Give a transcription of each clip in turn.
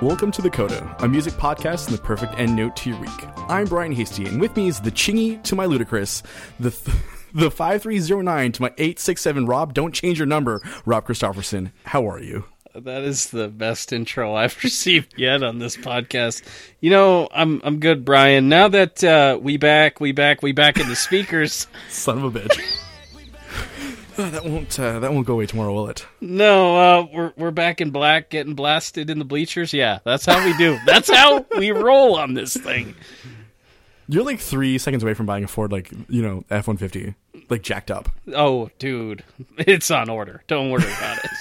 Welcome to The Coda, a music podcast and the perfect end note to your week. I'm Brian Hasty, and with me is the Chingy to my Ludacris, the th- the 5309 to my 867 Rob, don't change your number, Rob Christopherson, How are you? That is the best intro I've received yet on this podcast. You know, I'm I'm good, Brian. Now that uh, we back, we back, we back in the speakers. Son of a bitch. Uh, that won't uh, that won't go away tomorrow, will it? No, uh, we're we're back in black, getting blasted in the bleachers. Yeah, that's how we do. that's how we roll on this thing. You're like three seconds away from buying a Ford, like you know, F one fifty, like jacked up. Oh, dude, it's on order. Don't worry about it.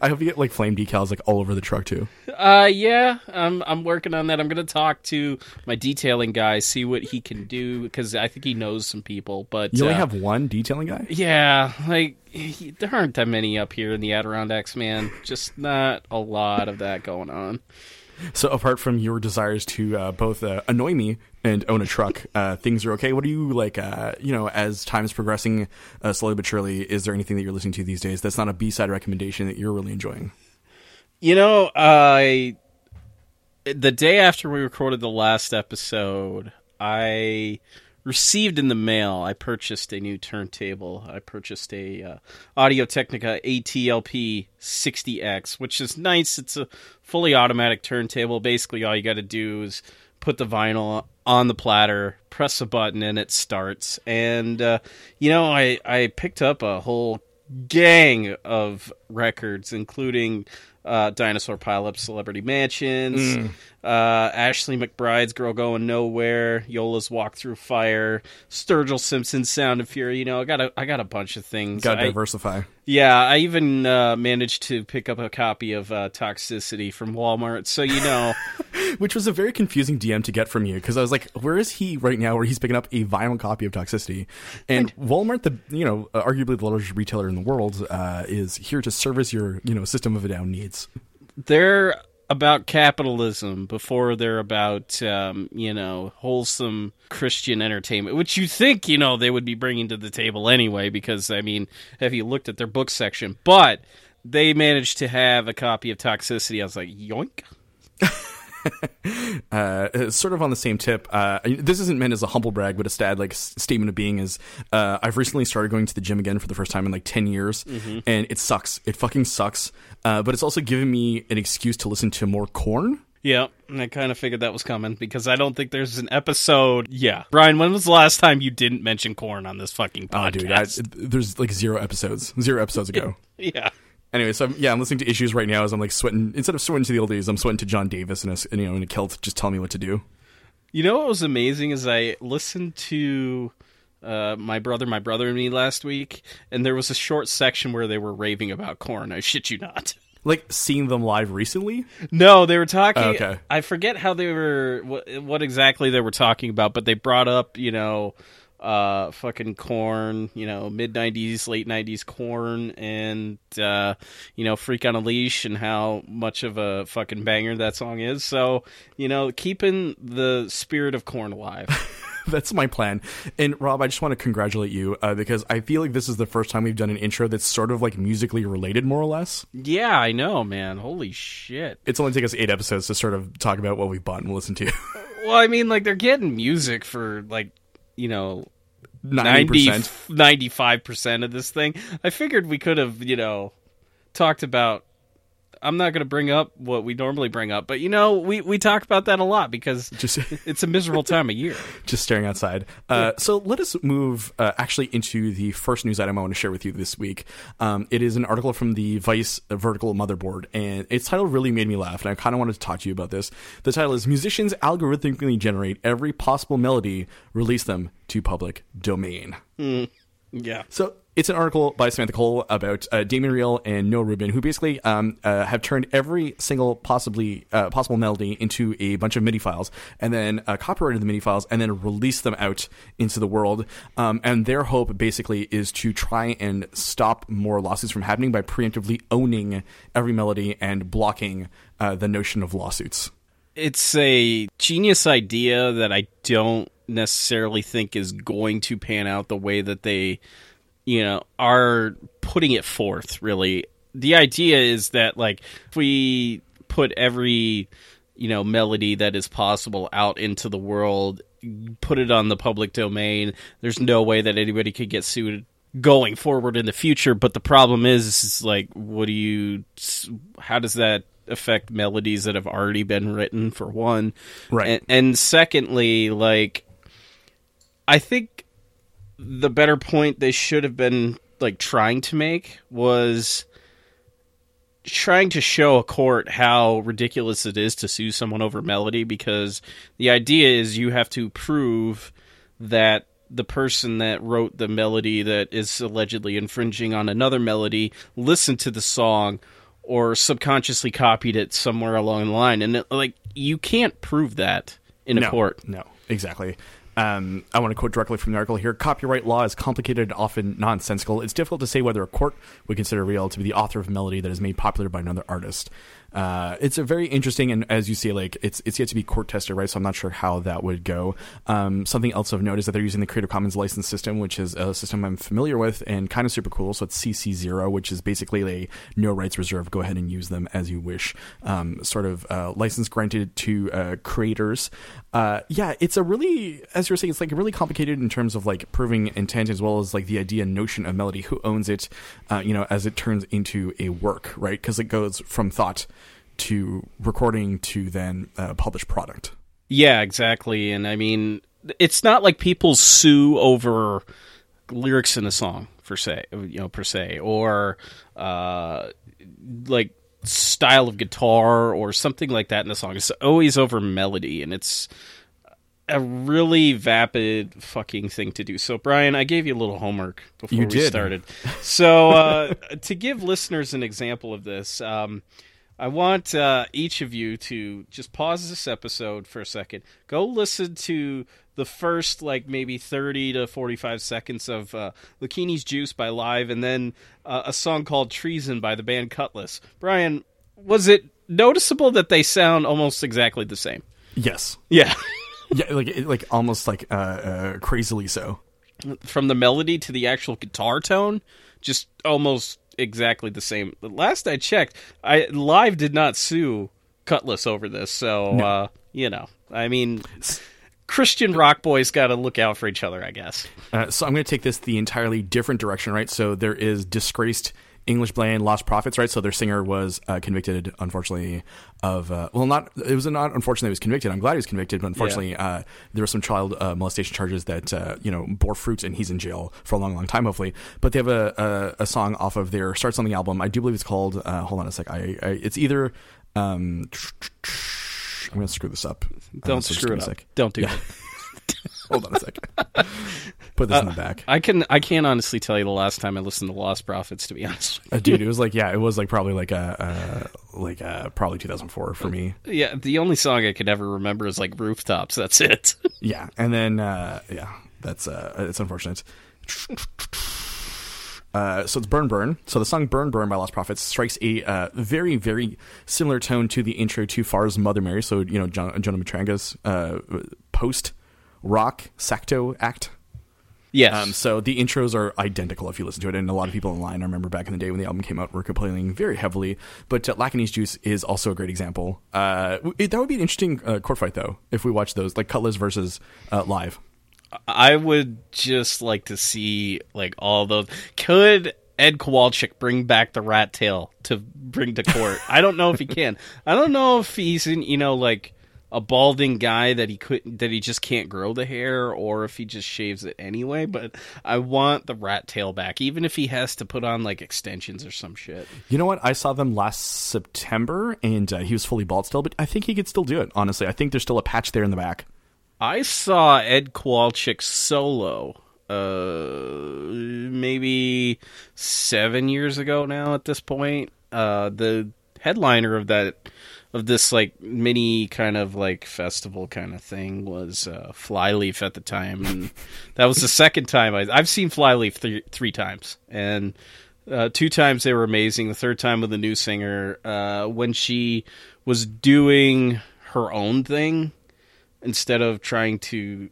I hope you get like flame decals like all over the truck too. Uh, yeah, I'm I'm working on that. I'm gonna talk to my detailing guy, see what he can do because I think he knows some people. But You only uh, have one detailing guy. Yeah, like he, there aren't that many up here in the Adirondacks, man. Just not a lot of that going on. So apart from your desires to uh, both uh, annoy me and own a truck, uh, things are okay. What are you like? Uh, you know, as time is progressing, uh, slowly but surely, is there anything that you're listening to these days that's not a B side recommendation that you're really enjoying? You know, I the day after we recorded the last episode, I received in the mail. I purchased a new turntable. I purchased a uh, Audio Technica ATLP 60X, which is nice. It's a fully automatic turntable. Basically, all you got to do is put the vinyl on the platter, press a button, and it starts. And uh, you know, I I picked up a whole gang of records, including uh, Dinosaur Pileup, Celebrity Mansions, uh, Ashley McBryde's Girl Going Nowhere, Yola's Walk Through Fire, Sturgill Simpson's Sound of Fury. You know, I got a I got a bunch of things. Got to diversify. yeah, I even uh, managed to pick up a copy of uh, Toxicity from Walmart. So you know, Which was a very confusing DM to get from you because I was like, where is he right now? Where he's picking up a vinyl copy of Toxicity, and Walmart, the you know uh, arguably the largest retailer in the world, uh, is here to service your you know system of a down needs. they're about capitalism before they're about um, you know wholesome Christian entertainment, which you think you know they would be bringing to the table anyway. Because I mean, have you looked at their book section? But they managed to have a copy of Toxicity. I was like, yoink. uh, sort of on the same tip. Uh, this isn't meant as a humble brag, but a stat like statement of being is uh, I've recently started going to the gym again for the first time in like ten years, and it sucks. It fucking sucks. Uh, but it's also given me an excuse to listen to more Korn. Yeah, and I kind of figured that was coming because I don't think there's an episode. Yeah, Brian, when was the last time you didn't mention Korn on this fucking podcast? Oh, dude, I, there's like zero episodes, zero episodes ago. yeah. Anyway, so I'm, yeah, I'm listening to issues right now as I'm like sweating. Instead of sweating to the oldies, I'm sweating to John Davis in a you know in a kilt, just telling me what to do. You know what was amazing is I listened to uh, my brother, my brother and me last week, and there was a short section where they were raving about Korn. I shit you not. Like seeing them live recently. No, they were talking. Oh, okay. I forget how they were, what, what exactly they were talking about, but they brought up, you know, uh, fucking Korn, you know, mid '90s, late '90s Korn, and uh, you know, freak on a leash, and how much of a fucking banger that song is. So, you know, keeping the spirit of Korn alive. That's my plan. And Rob, I just want to congratulate you uh, because I feel like this is the first time we've done an intro that's sort of like musically related, more or less. yeah, I know, man. Holy shit. It's only taken us eight episodes to sort of talk about what we bought and listen to. Well, I mean, like they're getting music for like, you know, Ninety 95% of this thing. I figured we could have, you know, talked about I'm not going to bring up what we normally bring up, but you know, we we talk about that a lot because Just it's a miserable time of year. just staring outside. Uh, so let us move uh, actually into the first news item I want to share with you this week. Um, it is an article from the Vice Vertical Motherboard, and its title really made me laugh, and I kind of wanted to talk to you about this. The title is "Musicians Algorithmically Generate Every Possible Melody, Release Them to Public Domain." Yeah. So it's an article by Samantha Cole about uh, Damien Riehl and Noah Rubin, who basically um, uh, have turned every single possibly uh, possible melody into a bunch of MIDI files, and then uh, copyrighted the MIDI files, and then released them out into the world. Um, and their hope basically is to try and stop more lawsuits from happening by preemptively owning every melody and blocking uh, the notion of lawsuits. It's a genius idea that I don't necessarily think is going to pan out the way that they, you know, are putting it forth. Really, the idea is that like if we put every you know melody that is possible out into the world, put it on the public domain, there's no way that anybody could get sued going forward in the future. But the problem is, is like, what do you? How does that affect melodies that have already been written? For one, Right. and, and secondly, like I think the better point they should have been like trying to make was trying to show a court how ridiculous it is to sue someone over melody because the idea is you have to prove that the person that wrote the melody that is allegedly infringing on another melody listened to the song or subconsciously copied it somewhere along the line. And it, like you can't prove that in a no, court. No, exactly. Um, I want to quote directly from the article here. Copyright law is complicated, and often nonsensical. It's difficult to say whether a court would consider Riehl to be the author of a melody that is made popular by another artist. Uh, it's a very interesting, and as you say, like it's it's yet to be court tested, right? So I'm not sure how that would go. Um, something else note is that they're using the Creative Commons license system, which is a system I'm familiar with and kind of super cool. So it's CC0, which is basically a no rights reserved. Go ahead and use them as you wish. Um, sort of uh, license granted to uh, creators. Uh, yeah, it's a really, as you're saying, it's like really complicated in terms of like proving intent as well as like the idea notion of melody, who owns it, uh, you know, as it turns into a work, right? Because it goes from thought to recording to then uh, published product. Yeah, exactly. And I mean, it's not like people sue over lyrics in a song per se, you know, per se, or uh, like style of guitar or something like that in a song. It's always over melody, and it's a really vapid fucking thing to do. So, Brian, I gave you a little homework before You we did. started. So, uh, to give listeners an example of this, um, I want uh, each of you to just pause this episode for a second. Go listen to the first, like maybe thirty to forty-five seconds of uh, Lakini's Juice by Live, and then uh, a song called Treason by the band Kutless. Brian, was it noticeable that they sound almost exactly the same? Yes. Yeah. Yeah, like like almost like uh, uh, crazily so. From the melody to the actual guitar tone, just almost exactly the same. The last I checked, I live did not sue Kutless over this, so uh, you know, I mean, Christian rock boys got to look out for each other, I guess. Uh, so I'm going to take this the entirely different direction, right? So there is disgraced English band Lost Prophets, right? So their singer was uh, convicted, unfortunately, of uh, well, not it was not unfortunately he was convicted. I'm glad he was convicted, but unfortunately, uh, there were some child uh, molestation charges that uh, you know bore fruit, and he's in jail for a long, long time, hopefully. But they have a a, a song off of their Start Something album. I do believe it's called. Uh, hold on a sec. I, I it's either. Um, I'm going to screw this up. Don't screw it up. Don't do Yeah. it. Hold on a second. Put this in the back. I can I can't honestly tell you the last time I listened to Lost Prophets. To be honest, Uh, dude, it was like yeah, it was like probably like a uh, like uh, probably 2004 for me. yeah, the only song I could ever remember is like Rooftops. That's it. Yeah, and then uh, yeah, that's uh, it's unfortunate. Uh, so it's Burn Burn. So the song Burn Burn by Lost Prophets strikes a uh, very, very similar tone to the intro to Far's Mother Mary. So, you know, John, Jonah Matranga's uh, post rock secto act. yes. Um, so the intros are identical if you listen to it, and a lot of people online, I remember back in the day when the album came out, were complaining very heavily. But uh, Lakini's Juice is also a great example. Uh, it, that would be an interesting uh, court fight, though, if we watch those, like Kutless versus uh, Live. I would just like to see like all those. Could Ed Kowalczyk bring back the rat tail to bring to court? I don't know if he can. I don't know if he's in, you know, like a balding guy that he could that he just can't grow the hair, or if he just shaves it anyway. But I want the rat tail back, even if he has to put on like extensions or some shit. You know what? I saw them last September, and uh, he was fully bald still, but I think he could still do it, honestly. I think there's still a patch there in the back. I saw Ed Kowalczyk solo uh, maybe seven years ago now. At this point, uh, the headliner of that of this like mini kind of like festival kind of thing was uh, Flyleaf at the time, and that was the second time I, I've seen Flyleaf three three times, and uh, two times they were amazing. The third time with the new singer uh, when she was doing her own thing instead of trying to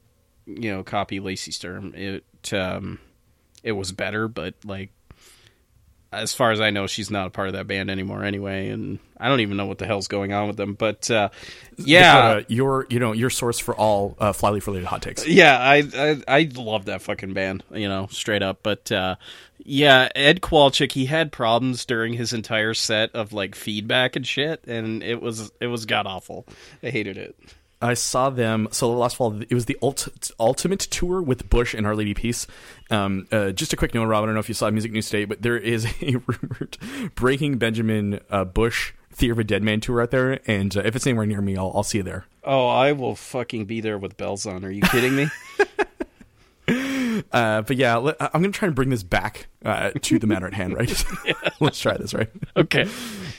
you know copy Lacey Sturm. It um, it was better, but like as far as I know, she's not a part of that band anymore anyway, and I don't even know what the hell's going on with them. But uh, yeah, the Coda, your you know your source for all uh, Flyleaf related hot takes. yeah, I, I I love that fucking band, you know, straight up. But uh, yeah, Ed Kowalczyk, he had problems during his entire set of like feedback and shit, and it was it was god awful. I hated it. I saw them. So last fall, it was the ult- ultimate tour with Bush and Our Lady Peace. Um, uh, just a quick note, Rob. I don't know if you saw Music News today, but there is a rumored Breaking Benjamin uh, Bush Theory of a Dead Man tour out there, and uh, if it's anywhere near me, I'll, I'll see you there. Oh, I will fucking be there with bells on. Are you kidding me? Uh, but yeah, let, I'm going to try and bring this back uh, to the matter at hand, right? Let's try this, right? okay.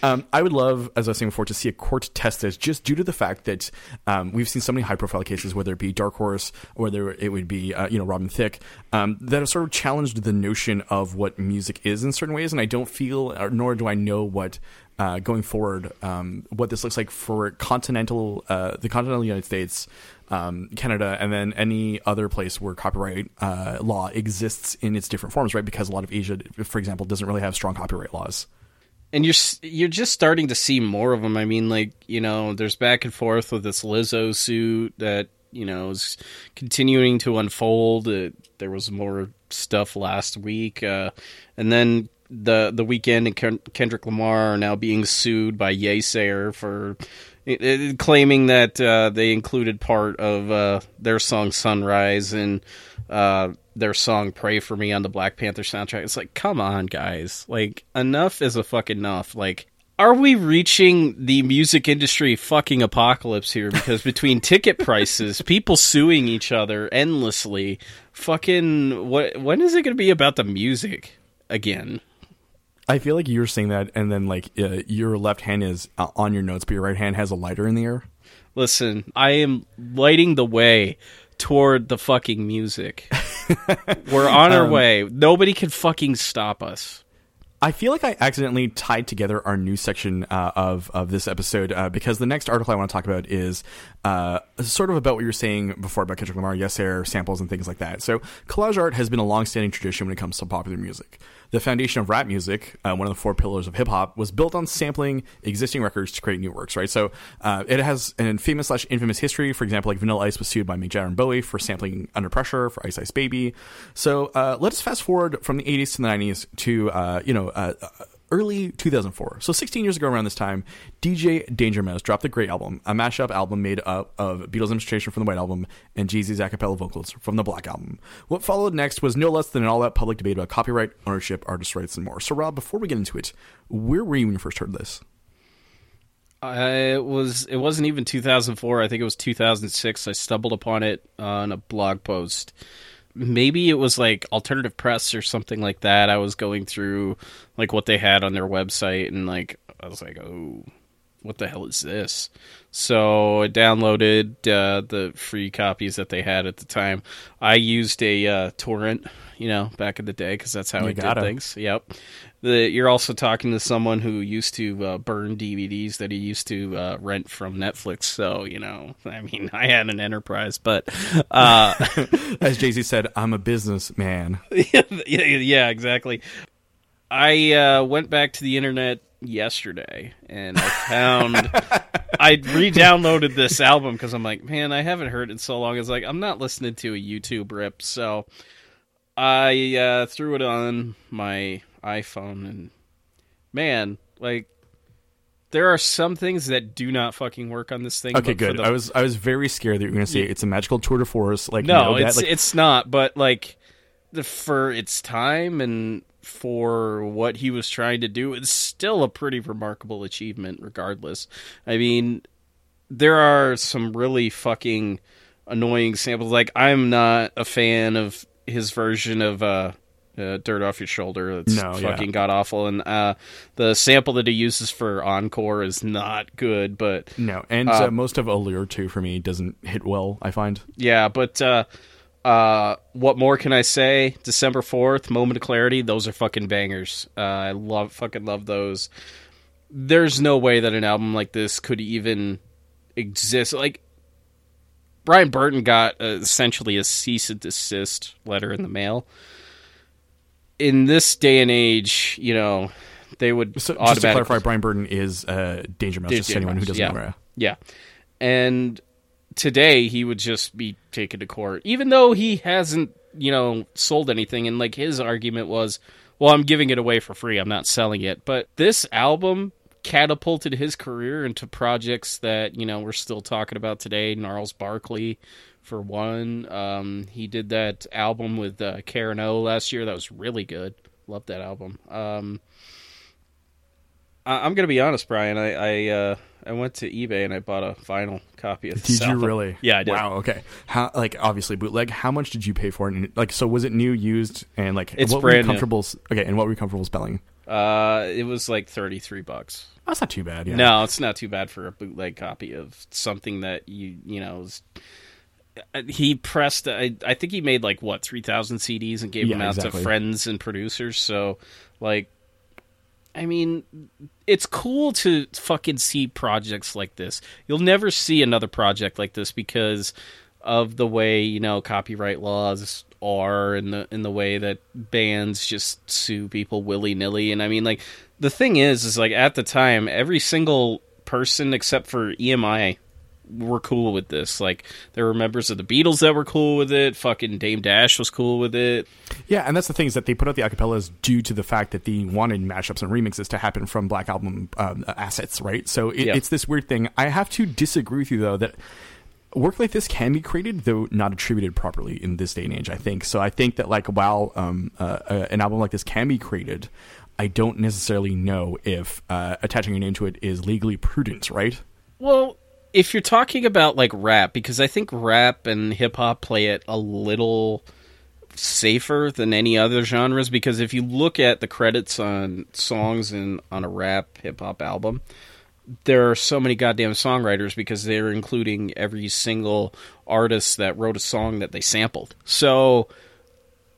Um, I would love, as I was saying before, to see a court test this, just due to the fact that um, we've seen so many high-profile cases, whether it be Dark Horse or whether it would be, uh, you know, Robin Thicke, um, that have sort of challenged the notion of what music is in certain ways, and I don't feel, or, nor do I know what. Uh, going forward, um, what this looks like for continental, uh, the continental United States, um, Canada, and then any other place where copyright uh, law exists in its different forms, right? Because a lot of Asia, for example, doesn't really have strong copyright laws and you're you're just starting to see more of them. I mean, like you know, there's back and forth with this Lizzo suit that you know is continuing to unfold. Uh, there was more stuff last week, uh, and then the the Weeknd and Kendrick Lamar are now being sued by Yeasayer for it, it, claiming that uh, they included part of uh, their song "Sunrise" and uh, their song "Pray for Me" on the Black Panther soundtrack. It's like, come on, guys! Like, enough is a fucking enough. Like, are we reaching the music industry fucking apocalypse here? Because between ticket prices, people suing each other endlessly, fucking what? When is it going to be about the music again? I feel like you're saying that, and then like uh, your left hand is uh, on your notes, but your right hand has a lighter in the air. Listen, I am lighting the way toward the fucking music. We're on our um, way. Nobody can fucking stop us. I feel like I accidentally tied together our news section uh, of of this episode uh, because the next article I want to talk about is uh, sort of about what you were saying before about Kendrick Lamar, Yeasayer, samples, and things like that. So collage art has been a long-standing tradition when it comes to popular music. The foundation of rap music, uh, one of the four pillars of hip hop, was built on sampling existing records to create new works. Right, so uh, it has an famous slash infamous history. For example, like Vanilla Ice was sued by Mick Jagger and Bowie for sampling Under Pressure for Ice Ice Baby. So uh, let us fast forward from the 80s to the 90s to you know early 2004. So 16 years ago around this time, DJ Danger Mouse dropped a great album, a mashup album made up of Beatles instrumentation from the White Album and Jay Z's a cappella vocals from the Black Album. What followed next was no less than an all-out public debate about copyright, ownership, artist rights, and more. So Rob, before we get into it, where were you when you first heard this? Uh, it was it wasn't even 2004. I think it was 2006. I stumbled upon it on a blog post maybe it was like alternative press or something like that. I was going through like what they had on their website and like I was like, "Oh, what the hell is this?" So I downloaded uh, the free copies that they had at the time. I used a uh, torrent, you know, back in the day because that's how you I did things. Yep. The, you're also talking to someone who used to uh, burn DVDs that he used to uh, rent from Netflix. So you know, I mean, I had an enterprise, but uh, as Jay Z said, I'm a businessman. yeah, yeah, exactly. I uh, went back to the internet yesterday and I found I re-downloaded this album because I'm like, man, I haven't heard it so long. It's like I'm not listening to a YouTube rip, so I uh, threw it on my iPhone and man, like there are some things that do not fucking work on this thing. Okay, good. The... I was I was very scared that you were going to say it's a magical tour de force. Like no, it's like... it's not. But like the, for its time and for what he was trying to do, it's still a pretty remarkable achievement. Regardless, I mean, there are some really fucking annoying samples. Like I'm not a fan of his version of uh, uh, "Dirt Off Your Shoulder." That's No, yeah. fucking god awful, and uh, the sample that he uses for "Encore" is not good. But No, and uh, most of Allure too for me doesn't hit well. I find. yeah, but uh, uh, what more can I say? December fourth, "Moment of Clarity." Those are fucking bangers. Uh, I love fucking love those. There's no way that an album like this could even exist. Like Brian Burton got uh, essentially a cease and desist letter in the mail. In this day and age, you know, they would So just to clarify, Brian Burton is uh, Danger Mouse. Just Danger anyone who doesn't yeah. know. Where. Yeah. And today he would just be taken to court, even though he hasn't, you know, sold anything. And like his argument was, well, I'm giving it away for free. I'm not selling it. But this album catapulted his career into projects that, you know, we're still talking about today. Gnarls Barkley, for one. Um, he did that album with uh, Karen O last year. That was really good. Loved that album. Um, I- I'm gonna be honest, Brian. I I, uh, I went to eBay and I bought a vinyl copy of. This Did you album. really? Yeah, I did. Wow. Okay. How like obviously bootleg. How much did you pay for it? And, like, so was it new, used, and like It's what were brand new. comfortable? s- Okay, and what were you comfortable spelling? Uh, it was like thirty three bucks. That's not too bad. Yeah. No, it's not too bad for a bootleg copy of something that you you know. Is, Uh, he pressed. I, I think he made like what three thousand CDs and gave Yeah, them out exactly. to friends and producers. So, like, I mean, it's cool to fucking see projects like this. You'll never see another project like this because of the way you know copyright laws are and the in the way that bands just sue people willy nilly. And I mean, like the thing is, is like at the time, every single person except for EMI were cool with this. Like there were members of the Beatles that were cool with it. Fucking Dame Dash was cool with it. Yeah, and that's the thing is that they put out the acapellas due to the fact that they wanted mashups and remixes to happen from Black Album um, assets, right? So it, Yeah. it's this weird thing. I have to disagree with you though that work like this can be created, though not attributed properly in this day and age. I think so. I think that like while um, uh, uh, an album like this can be created, I don't necessarily know if uh, attaching your name to it is legally prudent, right? Well, if you're talking about like rap, because I think rap and hip hop play it a little safer than any other genres. Because if you look at the credits on songs in on a rap hip hop album, there are so many goddamn songwriters because they're including every single artist that wrote a song that they sampled. So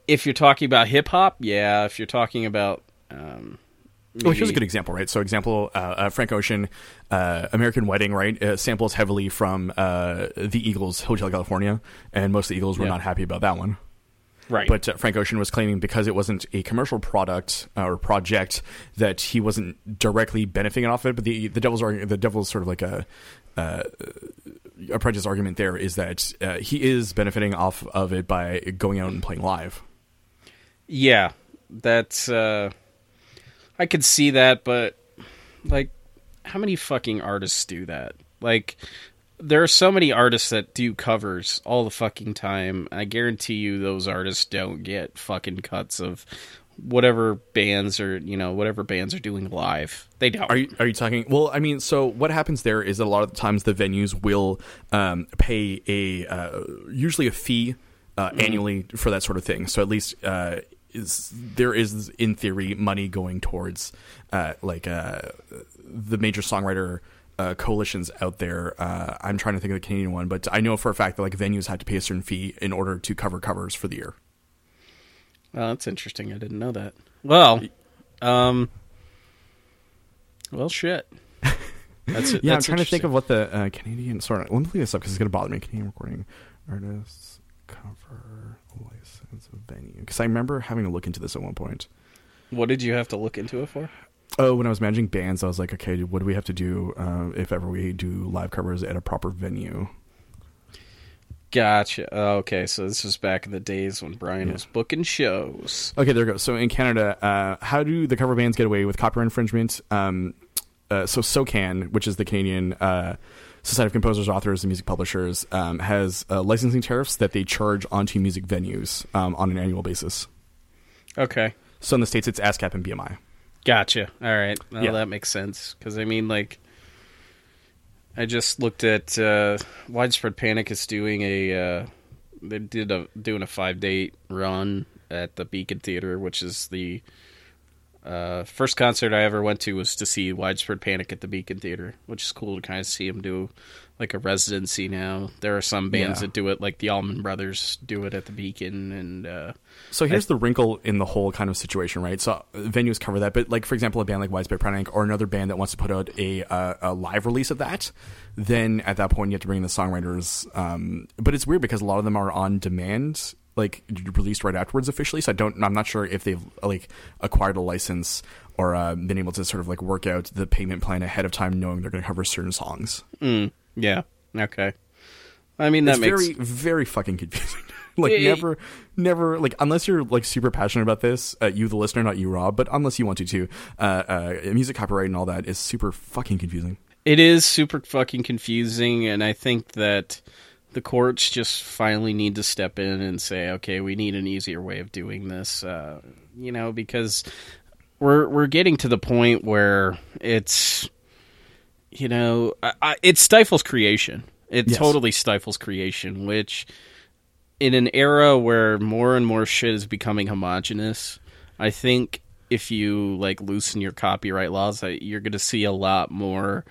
if you're talking about hip hop, yeah. If you're talking about um, Well, here's a good example, right? So, example, uh, uh, Frank Ocean, uh, American Wedding, right? Uh, samples heavily from uh, the Eagles' Hotel California, and most of the Eagles were Yeah. not happy about that one. right, But uh, Frank Ocean was claiming because it wasn't a commercial product uh, or project that he wasn't directly benefiting off it. But the the devil's the devil's sort of like a uh, a prejudice argument there is that uh, he is benefiting off of it by going out and playing live. Yeah, that's uh I could see that, but like how many fucking artists do that? Like there are so many artists that do covers all the fucking time. I guarantee you those artists don't get fucking cuts of whatever bands are, you know, whatever bands are doing live. They don't. Are you are you talking? Well, I mean, so what happens there is that a lot of the times the venues will um, pay a uh, usually a fee uh, annually for that sort of thing. So at least uh, is there is in theory money going towards uh, like uh, the major songwriter. Uh, coalitions out there. Uh, I'm trying to think of the Canadian one, but I know for a fact that like venues had to pay a certain fee in order to cover covers for the year. Oh, that's interesting. I didn't know that. Well, um well shit. That's Yeah, I'm trying to think of what the uh, Canadian. Sorry, let me look this up because it's going to bother me. Canadian recording artists cover license venue. Because I remember having to look into this at one point. What did you have to look into it for? Oh, when I was managing bands, I was like, okay, what do we have to do uh, if ever we do live covers at a proper venue? Gotcha. Okay, so this was back in the days when Brian Yeah. was booking shows. Okay, there we go. So in Canada, uh, how do the cover bands get away with copyright infringement? Um, uh, so SOCAN, which is the Canadian uh, Society of Composers, Authors, and Music Publishers, um, has uh, licensing tariffs that they charge onto music venues um, on an annual basis. Okay, So in the states, it's ASCAP and BMI. gotcha. All right, well, Yeah. that makes sense because I mean, like, I just looked at uh, Widespread Panic is doing a uh, they did a doing a five date run at the Beacon Theater, which is the uh, first concert I ever went to was to see Widespread Panic at the Beacon Theater, which is cool to kind of see them do like a residency now. There are some bands Yeah. that do it, like the Allman Brothers do it at the Beacon, and uh, So here's the wrinkle in the whole kind of situation, right? So uh, venues cover that, but like for example, a band like Widespread Panic or another band that wants to put out a uh, a live release of that, then at that point you have to bring in the songwriters. Um, but it's weird because a lot of them are on demand, like released right afterwards officially. So I don't, I'm not sure if they've like acquired a license or uh, been able to sort of like work out the payment plan ahead of time, knowing they're going to cover certain songs. mm, yeah, okay. I mean that it's makes very very fucking confusing like It- never never like unless you're like super passionate about this uh, you the listener not you rob but unless you want to too uh, uh music copyright and all that is super fucking confusing It is super fucking confusing, and I think that the courts just finally need to step in and say, okay, we need an easier way of doing this. Uh, you know, because we're we're getting to the point where it's, you know, I, I, it stifles creation. It Yes. totally stifles creation, which in an era where more and more shit is becoming homogenous, I think if you like loosen your copyright laws, you're going to see a lot more,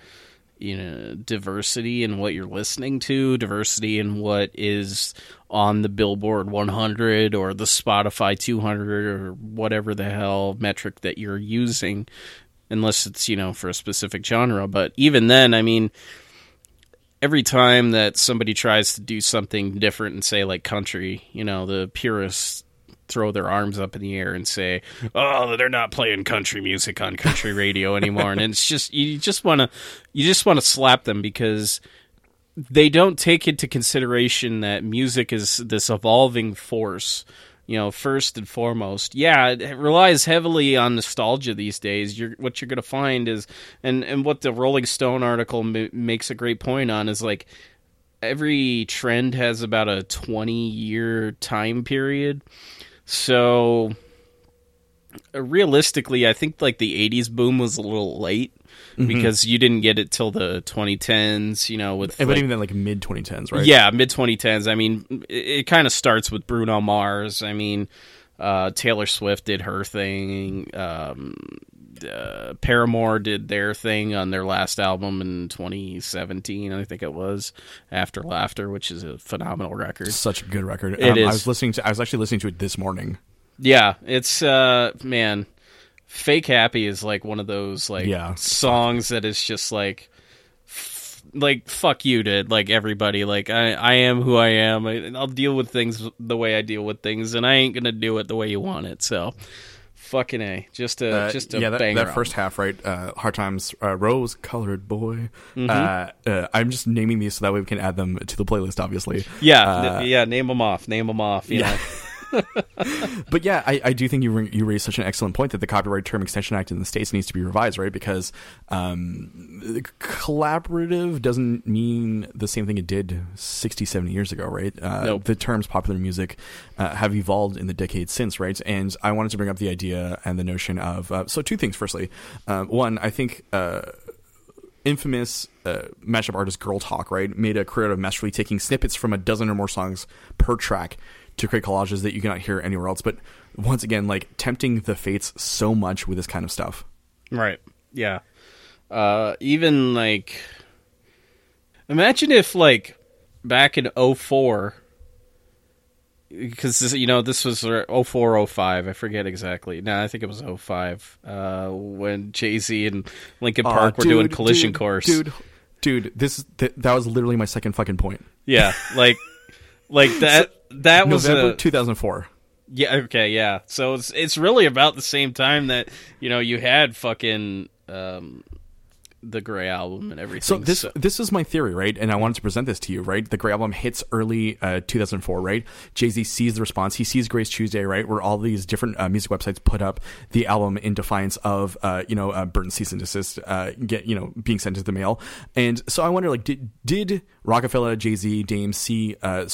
you know, diversity in what you're listening to, diversity in what is on the Billboard 100 or the Spotify 200 or whatever the hell metric that you're using, unless it's you know for a specific genre. But even then, I mean every time that somebody tries to do something different and say like country, you know, the purists throw their arms up in the air and say, "Oh, they're not playing country music on country radio anymore." and it's just you just want to you just want to slap them because they don't take into consideration that music is this evolving force. You know, first and foremost, yeah, it relies heavily on nostalgia these days. You're what you're going to find is, and and what the Rolling Stone article m- makes a great point on is like every trend has about a 20 year time period. So uh, realistically, I think like the 80s boom was a little late because you didn't get it till the 2010s, you know, with and like, but even then like mid 2010s right yeah, mid 2010s. I mean, it, it kind of starts with Bruno Mars. I mean, uh, Taylor Swift did her thing. Um, uh, Paramore did their thing on their last album in 2017, I think it was, After Laughter, which is a phenomenal record. such a good record It um, i was listening to i was actually listening to it this morning Yeah, it's uh man, Fake Happy is like one of those like Yeah. songs that is just like like fuck you to like everybody like I I am who I am. I, I'll deal with things the way I deal with things and I ain't going to do it the way you want it. So fucking A. Just a Uh, just a yeah, that, banger that first half, right? Uh, Hard Times, uh, Rose Colored Boy. Mm-hmm. Uh, uh, I'm just naming these so that way we can add them to the playlist, obviously. Yeah, Uh, yeah, name them off. Name them off, you Yeah. know. But yeah, I, I do think you you raised such an excellent point that the Copyright Term Extension Act in the states needs to be revised, right? Because um, collaborative doesn't mean the same thing it did 60, 70 years ago, right? Uh, Nope. The terms popular music uh, have evolved in the decades since, right? And I wanted to bring up the idea and the notion of uh, so two things. Firstly, uh, one, I think. Uh, infamous uh, mashup artist Girl Talk, right, made a career out of masterfully taking snippets from a dozen or more songs per track to create collages that you cannot hear anywhere else. But once again, like tempting the fates so much with this kind of stuff. Right. Yeah. Uh, even like, imagine if like back in 04, because you know this was 04, 05, I forget exactly. No, I think it was 05, uh, when Jay Z and Linkin Aw, Park were dude, doing Collision dude, Course. dude. Dude, this th- that was literally my second fucking point. Yeah, like, like that. That was November a, 2004. Yeah. Okay. Yeah. So it's it's really about the same time that you know you had fucking um, the Gray album and everything. So this this is my theory, right? And I wanted to present this to you, right? The Gray album hits early uh, 2004, right? Jay Z sees the response. He sees Grey Tuesday, right? Where all these different uh, music websites put up the album in defiance of, uh, you know, uh, Burton cease and desist, uh, get you know, being sent to the mail. And so I wonder, like, did did Roc-A-Fella, Jay Z, Dame see uh,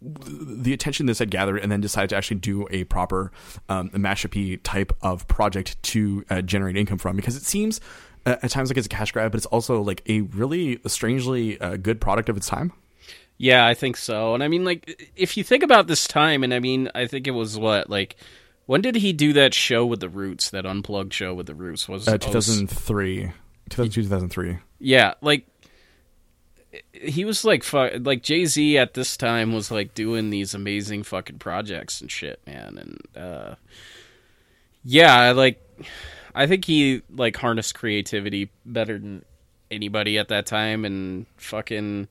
the attention this had gathered, and then decide to actually do a proper um, mashup type of project to uh, generate income from? Because it seems at times like it's a cash grab, but it's also like a really strangely uh, good product of its time. Yeah, I think so. And I mean, like, if you think about this time, and I mean, I think it was what, like, when did he do that show with the Roots? That unplugged show with the Roots was Uh, 2003, 2002, 2003. Yeah, like he was like like Jay Z at this time was like doing these amazing fucking projects and shit, man. And uh, yeah, I like I think he like harnessed creativity better than anybody at that time, and fucking.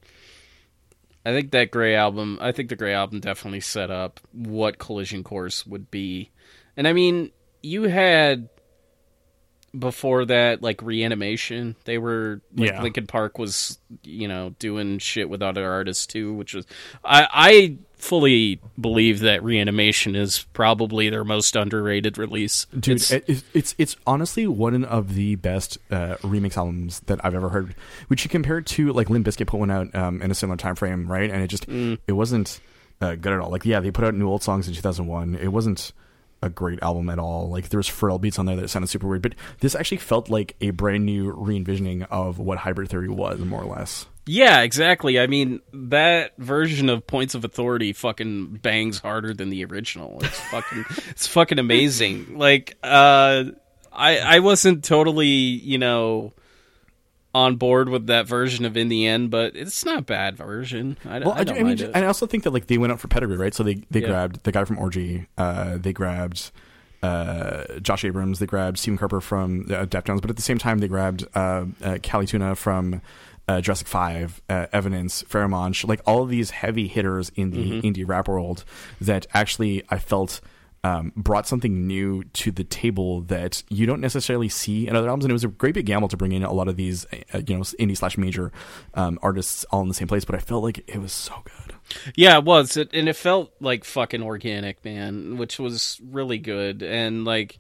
I think that Gray album. I think the Gray album definitely set up what Collision Course would be, and I mean, you had before that like reanimation they were like Yeah. linkin park was you know doing shit with other artists too which was i i fully believe that reanimation is probably their most underrated release Dude, It's- it, it's, it's it's honestly one of the best uh, remix albums that I've ever heard. Which you compare to like Limp Bizkit put one out um, in a similar time frame, right? And it just it wasn't uh, good at all. Like yeah, they put out new old songs in 2001. It wasn't a great album at all. Like there was frill beats on there that sounded super weird, but this actually felt like a brand new re-envisioning of what Hybrid Theory was, more or less. Yeah exactly i mean that version of points of authority fucking bangs harder than the original it's fucking it's fucking amazing like uh i i wasn't totally you know on board with that version of in the end but it's not a bad version i, Well, I I, don't I mean, it. I also think that like they went out for pedigree, right? So they they Yeah. grabbed the guy from Orgy, uh, they grabbed uh, Josh Abrams, they grabbed Stephen Carper from uh, Deftones, but at the same time they grabbed uh, uh, Chali 2na from uh, Jurassic Five, uh, Evidence, Pharoahe Monch, like all of these heavy hitters in the indie rap world that actually I felt. Um, brought something new to the table that you don't necessarily see in other albums, and it was a great big gamble to bring in a lot of these, uh, you know, indie slash major um, artists all in the same place. But I felt like it was so good. Yeah, it was, it, and it felt like fucking organic, man, which was really good. And like,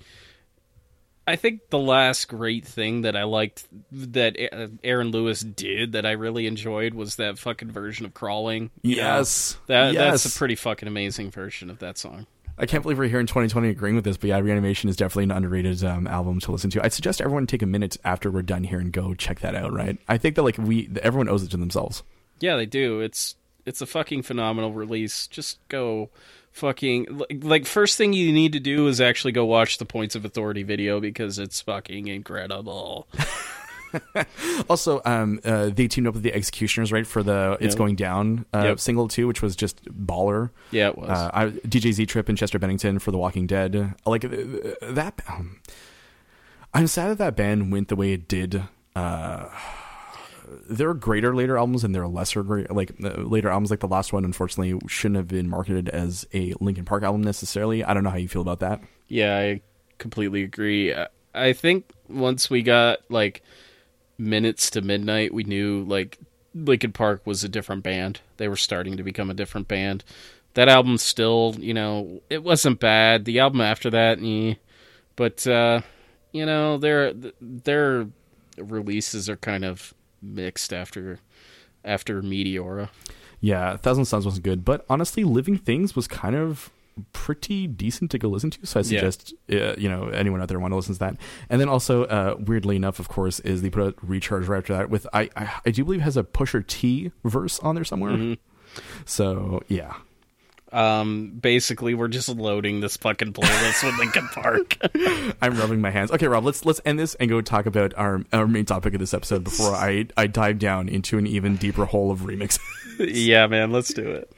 I think the last great thing that I liked that uh, Aaron Lewis did that I really enjoyed was that fucking version of crawling. You know, Yes. that Yes. that's a pretty fucking amazing version of that song. I can't believe we're here in 2020 agreeing with this, but yeah, Reanimation is definitely an underrated um, album to listen to. I'd suggest everyone take a minute after we're done here and go check that out. Right? I think that like we everyone owes it to themselves. Yeah, they do. It's it's a fucking phenomenal release. Just go fucking like, first thing you need to do is actually go watch the Points of Authority video because it's fucking incredible. Also, um, uh, they teamed up with the X-Ecutioners, right, for the "It's Yep. Going Down" uh, Yep. single too, which was just baller. Yeah, it was. Uh, I, DJ Z Trip and Chester Bennington for The Walking Dead. Like that. Um, I'm sad that that band went the way it did. Uh, there are greater later albums and there are lesser great like uh, later albums. Like the last one, unfortunately, shouldn't have been marketed as a Linkin Park album necessarily. I don't know how you feel about that. Yeah, I completely agree. I- think once we got like minutes to midnight, we knew like Linkin Park was a different band. They were starting to become a different band. That album still, you know, it wasn't bad. The album after that, eh. but uh, you know, their their releases are kind of mixed after after Meteora. Yeah, Thousand Suns wasn't good, but honestly, Living Things was kind of pretty decent to go listen to. So I Yeah. suggest uh, you know anyone out there want to listen to that. And then also, uh, weirdly enough, of course, is they put out Recharge right after that with I I, I do believe has a Pusha T verse on there somewhere. Mm-hmm. So yeah. Um, basically, we're just loading this fucking playlist with Linkin Park. I'm rubbing my hands. Okay, Rob, let's let's end this and go talk about our our main topic of this episode before I I dive down into an even deeper hole of remix. yeah, man, let's do it.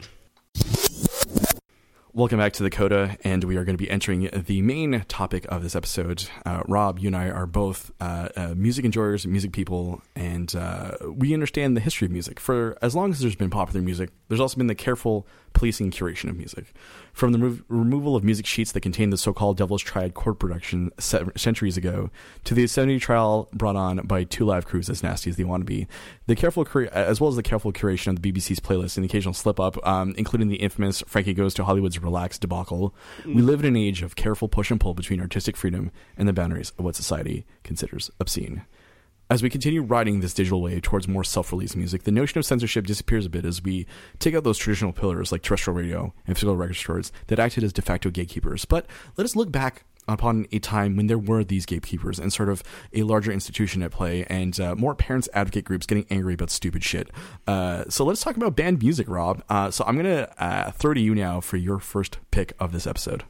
Welcome back to the Coda, and we are going to be entering the main topic of this episode. Uh, Rob, you and I are both uh, uh, music enjoyers, music people, and uh, we understand the history of music. For as long as there's been popular music, there's also been the careful policing curation of music. From the remo- removal of music sheets that contained the so-called Devil's Triad chord production se- centuries ago, to the Yosemite trial brought on by two live crews as nasty as they want to be, the careful cur- as well as the careful curation of the BBC's playlist and the occasional slip-up, um, including the infamous Frankie Goes to Hollywood's relaxed debacle, we live in an age of careful push and pull between artistic freedom and the boundaries of what society considers obscene. As we continue riding this digital wave towards more self-released music, the notion of censorship disappears a bit as we take out those traditional pillars like terrestrial radio and physical record stores that acted as de facto gatekeepers. But let us look back upon a time when there were these gatekeepers and sort of a larger institution at play and uh, more parents advocate groups getting angry about stupid shit. Uh, so let's talk about banned music, Rob. Uh, so I'm going to uh, throw to you now for your first pick of this episode.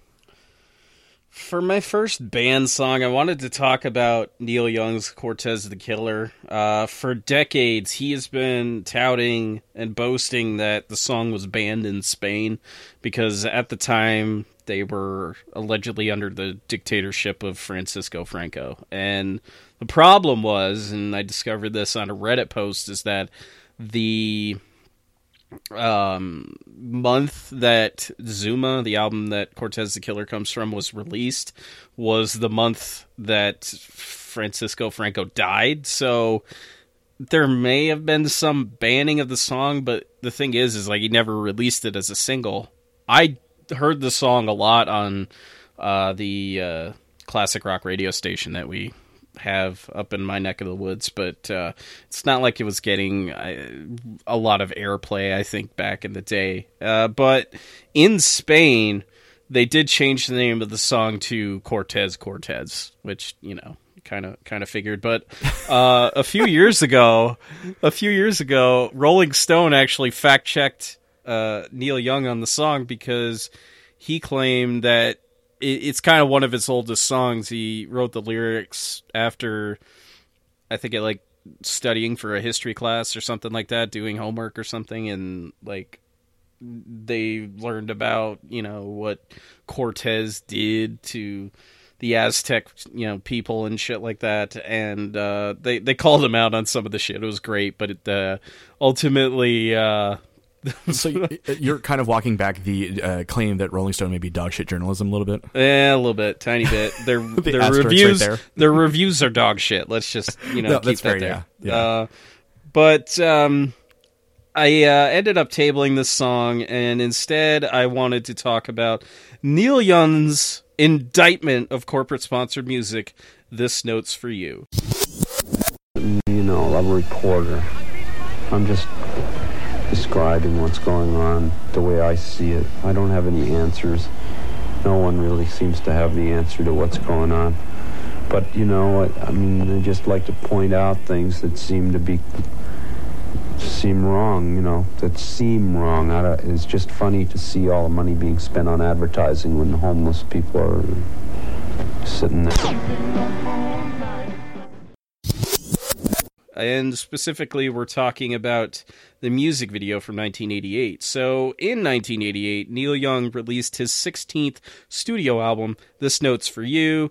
For my first banned song, I wanted to talk about Neil Young's Cortez the Killer. Uh, for decades, he has been touting and boasting that the song was banned in Spain because at the time they were allegedly under the dictatorship of Francisco Franco. And the problem was, and I discovered this on a Reddit post, is that the um, month that Zuma, the album that Cortez the Killer comes from, was released, was the month that Francisco Franco died. So there may have been some banning of the song, but the thing is, is like he never released it as a single. I heard the song a lot on uh, the uh, classic rock radio station that we have up in my neck of the woods, but uh, it's not like it was getting uh, a lot of airplay. I think back in the day, uh, but in Spain, they did change the name of the song to Cortez Cortez, which you know kind of kind of figured. But uh, a few years ago, a few years ago, Rolling Stone actually fact checked uh, Neil Young on the song because he claimed that it's kind of one of his oldest songs. He wrote the lyrics after, I think, it like studying for a history class or something like that, doing homework or something, and like they learned about you know what Cortez did to the Aztec you know people and shit like that, and uh, they they called him out on some of the shit. It was great, but it uh, ultimately. Uh, so you're kind of walking back the uh, claim that Rolling Stone may be dog shit journalism a little bit. Yeah, a little bit, tiny bit. Their the their reviews, right their reviews are dog shit. Let's just you know no, keep that fair, there. Yeah, yeah. Uh, but um, I uh, ended up tabling this song, and instead I wanted to talk about Neil Young's indictment of corporate sponsored music. This note's for you. You know, I'm a reporter. I'm just describing what's going on the way I see it. I don't have any answers. No one really seems to have the answer to what's going on. But, you know, I, I mean, I just like to point out things that seem to be seem wrong, you know, that seem wrong. it's just funny to see all the money being spent on advertising when homeless people are sitting there. and specifically we're talking about the music video from 1988. So, in 1988, Neil Young released his 16th studio album, This Note's for You.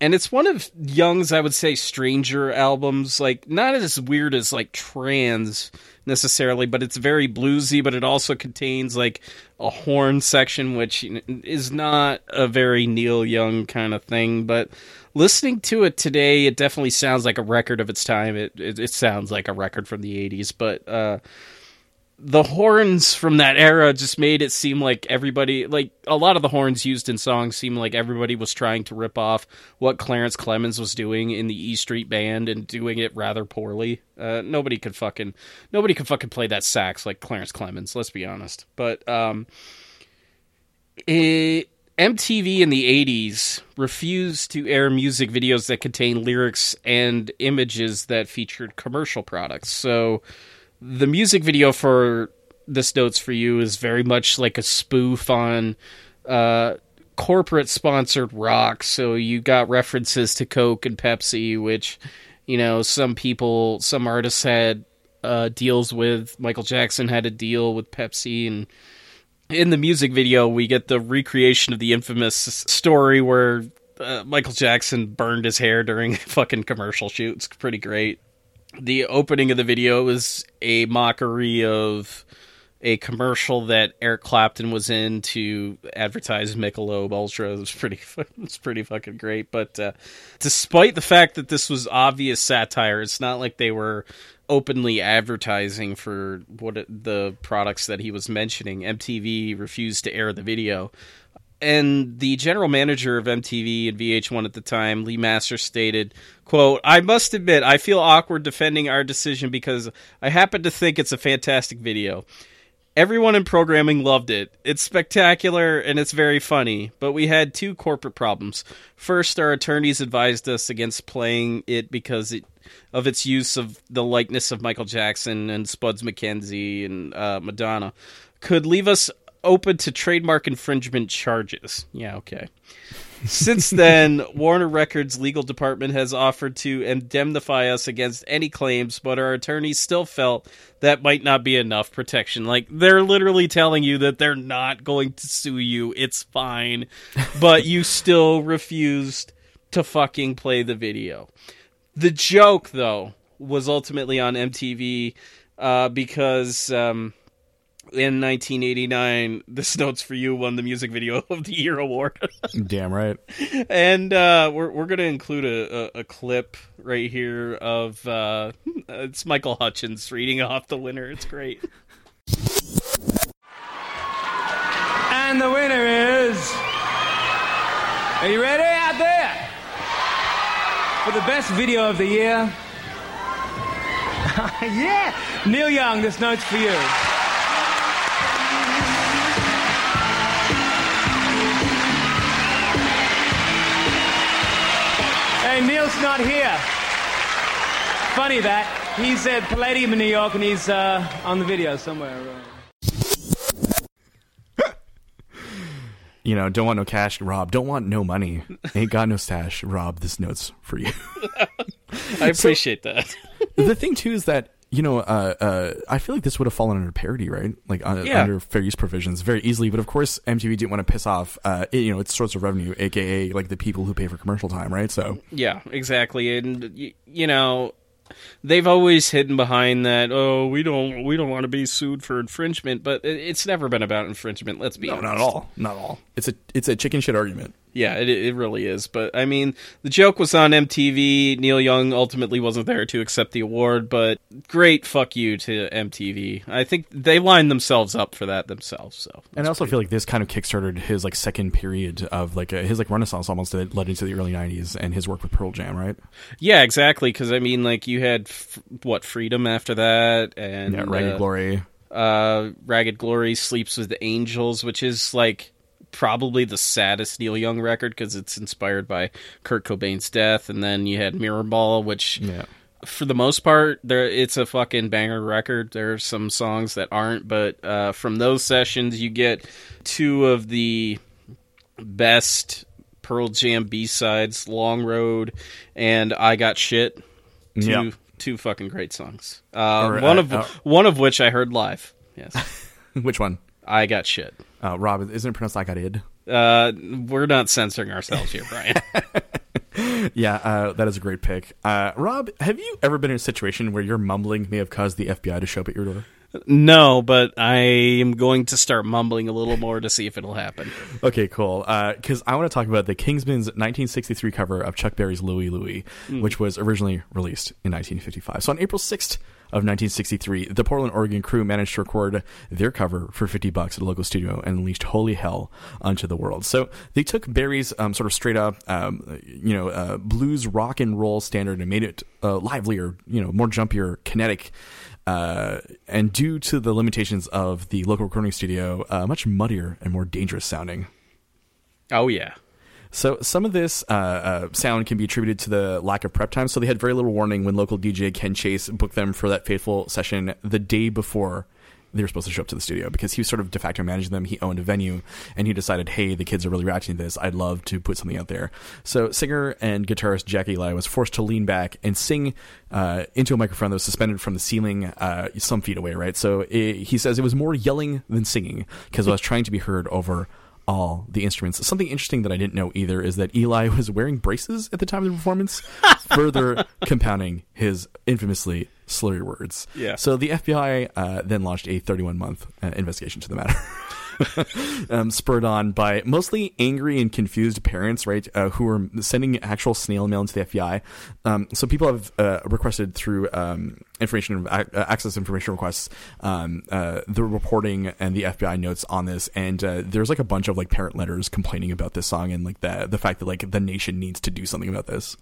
And it's one of Young's, I would say, stranger albums. Like, not as weird as, like, trans necessarily, but it's very bluesy, but it also contains, like, a horn section, which is not a very Neil Young kind of thing. But listening to it today, it definitely sounds like a record of its time. It it, it sounds like a record from the '80s, but uh, the horns from that era just made it seem like everybody, like a lot of the horns used in songs, seemed like everybody was trying to rip off what Clarence Clemons was doing in the E Street Band and doing it rather poorly. Uh, nobody could fucking nobody could fucking play that sax like Clarence Clemons. Let's be honest, but um. It, MTV in the 80s refused to air music videos that contained lyrics and images that featured commercial products. So the music video for This Note's for You is very much like a spoof on uh, corporate sponsored rock. So you got references to Coke and Pepsi, which, you know, some people, some artists had uh, deals with. Michael Jackson had a deal with Pepsi and in the music video, we get the recreation of the infamous story where uh, Michael Jackson burned his hair during fucking commercial shoot. It's pretty great. The opening of the video is a mockery of a commercial that Eric Clapton was in to advertise Michelob Ultra. It was pretty, it's pretty fucking great. But uh, despite the fact that this was obvious satire, it's not like they were openly advertising for what the products that he was mentioning. MTV refused to air the video. And the general manager of MTV and VH1 at the time, Lee Master, stated, quote, I must admit, I feel awkward defending our decision because I happen to think it's a fantastic video. Everyone in programming loved it. It's spectacular and it's very funny, but we had two corporate problems. First, our attorneys advised us against playing it because it, of its use of the likeness of Michael Jackson and Spuds MacKenzie and uh, Madonna could leave us open to trademark infringement charges. Yeah, okay. Since then, Warner Records' legal department has offered to indemnify us against any claims, but our attorneys still felt that might not be enough protection. Like, they're literally telling you that they're not going to sue you, it's fine, but you still refused to fucking play the video. The joke, though, was ultimately on MTV uh, because. Um, in 1989, "This Note's for You" won the Music Video of the Year award. Damn right. and uh, we're we're gonna include a, a, a clip right here of uh, it's Michael Hutchins reading off the winner. It's great. And the winner is. Are you ready out there? For the best video of the year? yeah! Neil Young, this note's for you. Hey, Neil's not here. Funny that. He's at Palladium in New York and he's uh, on the video somewhere. You know, don't want no cash, Rob. Don't want no money. Ain't got no stash, Rob. This note's for you. I appreciate that. the thing too is that you know, uh, uh, I feel like this would have fallen under parody, right? Like uh, Yeah. under fair use provisions, very easily. But of course, MTV didn't want to piss off, uh, it- you know, its source of revenue, aka like the people who pay for commercial time, right? So Yeah, exactly. And y- you know, they've always hidden behind that. Oh, we don't we don't want to be sued for infringement, but it's never been about infringement. Let's be no, honest. not at all, not at all. It's a it's a chicken shit argument. Yeah, it, it really is. But I mean, the joke was on MTV. Neil Young ultimately wasn't there to accept the award, but great fuck you to MTV. I think they lined themselves up for that themselves. So And I also feel like this kind of kickstarted his like second period of like uh, his like renaissance almost that led into the early '90s and his work with Pearl Jam, right? yeah, exactly. Because I mean, like you had f- what Freedom after that, and Yeah, Ragged uh, Glory. uh, Ragged Glory sleeps with the angels, which is like probably the saddest Neil Young record because it's inspired by Kurt Cobain's death, and then you had Mirror Ball, which Yeah. for the most part, there it's a fucking banger record. There are some songs that aren't, but uh, from those sessions, you get two of the best Pearl Jam B sides, "Long Road" and "I Got Shit." Two Yeah. two fucking great songs. Uh, Or, one uh, of uh, one of which I heard live. Yes, Which one? "I Got Shit." Uh, Rob, isn't it pronounced like I did? Uh, we're not censoring ourselves here, Brian. Yeah, uh, that is a great pick. Uh, Rob, have you ever been in a situation where your mumbling may have caused the FBI to show up at your door? no, but I am going to start mumbling a little more to see if it'll happen. Okay, cool. Because I want to talk about the Kingsmen's 1963 cover of Chuck Berry's Louie Louie, which was originally released in 1955. So on April 6th of 1963, the Portland, Oregon crew managed to record their cover for 50 bucks at a local studio and unleashed holy hell onto the world. So they took Berry's um, sort of straight up, um, you know, uh, blues rock and roll standard and made it uh, livelier, you know, more jumpier, kinetic. Uh, and due to the limitations of the local recording studio, uh, much muddier and more dangerous sounding. Oh yeah. So some of this uh, uh, sound can be attributed to the lack of prep time. So they had very little warning when local DJ Ken Chase booked them for that fateful session the day before they were supposed to show up to the studio because he was sort of de facto managing them. He owned a venue and he decided, hey, the kids are really reacting to this. I'd love to put something out there. So singer and guitarist Jack Ely was forced to lean back and sing uh, into a microphone that was suspended from the ceiling uh, some feet away, right? So it, he says it was more yelling than singing because I was trying to be heard over all the instruments. Something interesting that I didn't know either is that Ely was wearing braces at the time of the performance, further compounding his infamously slurry words. Yeah. So the FBI uh, then launched a 31 month uh, investigation to the matter. um, spurred on by mostly angry and confused parents, right, uh, who were sending actual snail mail into the FBI. Um, so people have uh, requested through um, information uh, access information requests um, uh, the reporting and the FBI notes on this, and uh, there's like a bunch of like parent letters complaining about this song and like the the fact that like the nation needs to do something about this.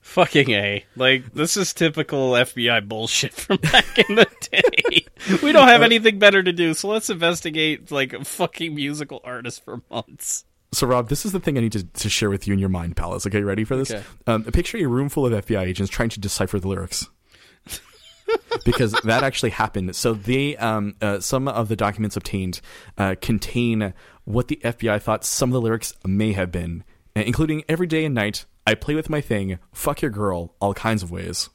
Fucking A. Like, this is typical FBI bullshit from back in the day. we don't have anything better to do, so let's investigate, like, a fucking musical artist for months. So, Rob, this is the thing I need to, to share with you in your mind palace. Okay, ready for this? Okay. Um, picture a room full of FBI agents trying to decipher the lyrics. because that actually happened. So they, um, uh, some of the documents obtained uh, contain what the FBI thought some of the lyrics may have been, uh, including "Every day and night I play with my thing, fuck your girl, all kinds of ways."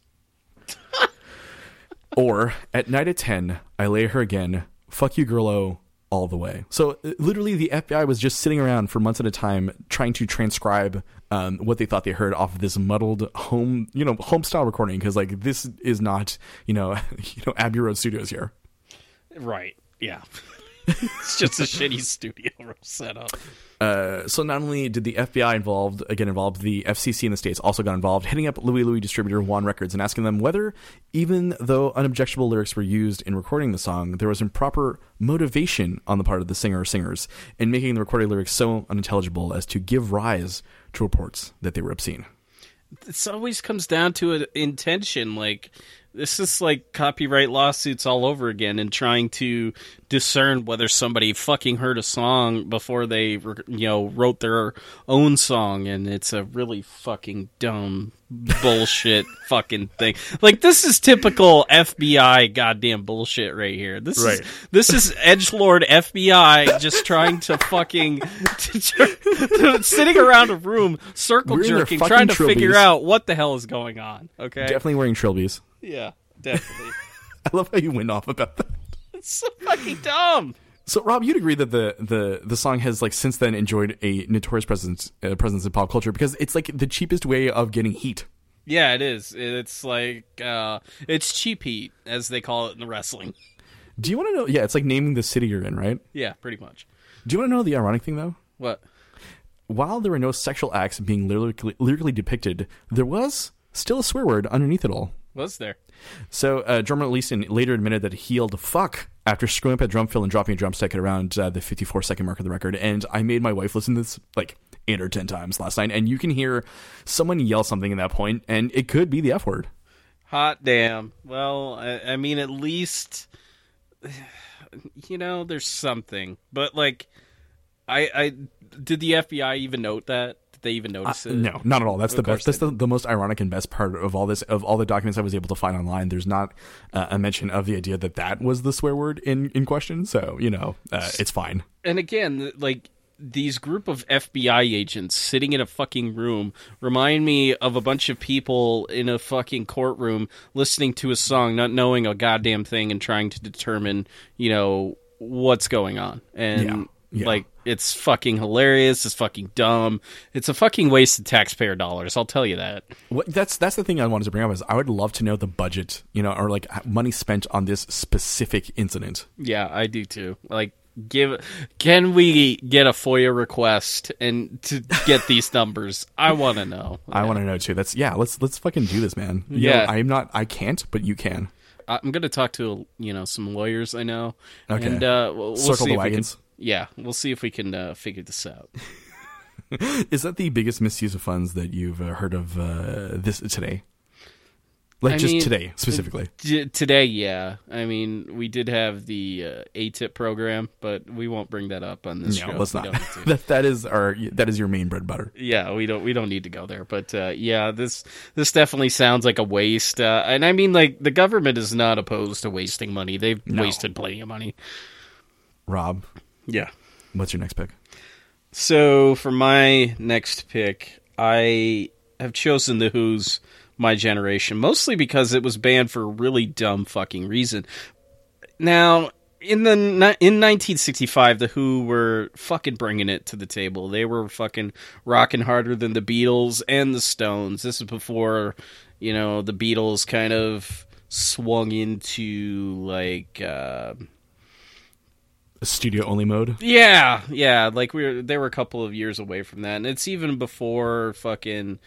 or at night at ten, I lay her again, fuck you, girlo, all the way. So uh, literally, the FBI was just sitting around for months at a time trying to transcribe um, what they thought they heard off of this muddled home, you know, home style recording because like this is not, you know, you know, Abbey Road Studios here. Right. Yeah. it's just a shitty studio setup. Uh, so not only did the FBI involved get involved, the FCC in the states also got involved, hitting up Louie Louie distributor Wand Records and asking them whether, even though unobjectionable lyrics were used in recording the song, there was improper motivation on the part of the singer or singers in making the recorded lyrics so unintelligible as to give rise to reports that they were obscene. This always comes down to an intention. Like, this is like copyright lawsuits all over again and trying to discern whether somebody fucking heard a song before they you know wrote their own song. And it's a really fucking dumb bullshit fucking thing. Like this is typical fbi goddamn bullshit right here. This Right. is this is edge lord fbi just trying to fucking sitting around a room circle We're jerking trying to figure out what the hell is going on okay? Definitely wearing trilbies. Yeah definitely I love how you went off about that. it's so fucking dumb So, Rob, you'd agree that the, the, the song has like since then enjoyed a notorious presence uh, presence in pop culture because it's like the cheapest way of getting heat. Yeah, it is. It's like uh it's cheap heat, as they call it in the wrestling. Do you want to know? Yeah, it's like naming the city you're in, right? Yeah, pretty much. Do you want to know the ironic thing though? What? While there were no sexual acts being lyrically, lyrically depicted, there was still a swear word underneath it all. Was there? So, uh, drummer Lynn Easton later admitted that he yelled "fuck" after screwing up a drum fill and dropping a drum stick at around uh, the 54 second mark of the record. And I made my wife listen to this like eight or ten times last night, and you can hear someone yell something at that point, and it could be the F word. Hot damn. Well, I, I mean, at least you know there's something. But like, I, I did the FBI even note that? They even notice it? Uh, No, not at all. That's Of the best. That's the, the most ironic and best part of all this. Of all the documents I was able to find online, there's not uh, a mention of the idea that that was the swear word in in question. So you know, uh, it's fine. and again, like these group of FBI agents sitting in a fucking room remind me of a bunch of people in a fucking courtroom listening to a song, not knowing a goddamn thing, and trying to determine, you know, what's going on. And Yeah, yeah. like, it's fucking hilarious. It's fucking dumb. It's a fucking waste of taxpayer dollars. I'll tell you that. What, that's that's the thing I wanted to bring up is I would love to know the budget, you know, or like money spent on this specific incident. Yeah, I do too. Like, give can we get a FOIA request and to get these numbers? I want to know. I want to know too. That's yeah. Let's let's fucking do this, man. You Yeah. know, I'm not. I can't, but you can. I'm going to talk to you know some lawyers I know, Okay. and uh, we'll, we'll Circle see the if we wagons. Yeah, we'll see if we can uh, figure this out. Is that the biggest misuse of funds that you've uh, heard of uh, this today? Like I just mean, today specifically. T- today, yeah. I mean, we did have the uh, ATIP program, but we won't bring that up on this No, show. let's not. don't need to. that that is our that is your main bread and butter. yeah, we don't we don't need to go there. But uh, yeah, this this definitely sounds like a waste. Uh, and I mean, like the government is not opposed to wasting money. They've No. wasted plenty of money. Rob, Yeah. what's your next pick? So for my next pick, I have chosen the Who's My Generation, mostly because it was banned for a really dumb fucking reason. Now, in the in 1965, the Who were fucking bringing it to the table. They were fucking rocking harder than the Beatles and the Stones. This is before, you know, the Beatles kind of swung into like uh, Studio only mode. yeah, yeah. Like we were, they were a couple of years away from that, and it's even before fucking,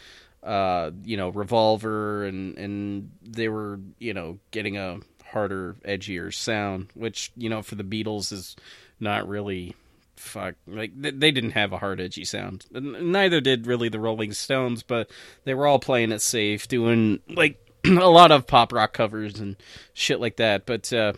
uh, you know, Revolver, and and they were, you know, getting a harder, edgier sound, which you know for the Beatles is not really fuck, like they didn't have a hard, edgy sound. Neither did really the Rolling Stones, but they were all playing it safe, doing like a lot of pop rock covers and shit like that. But uh,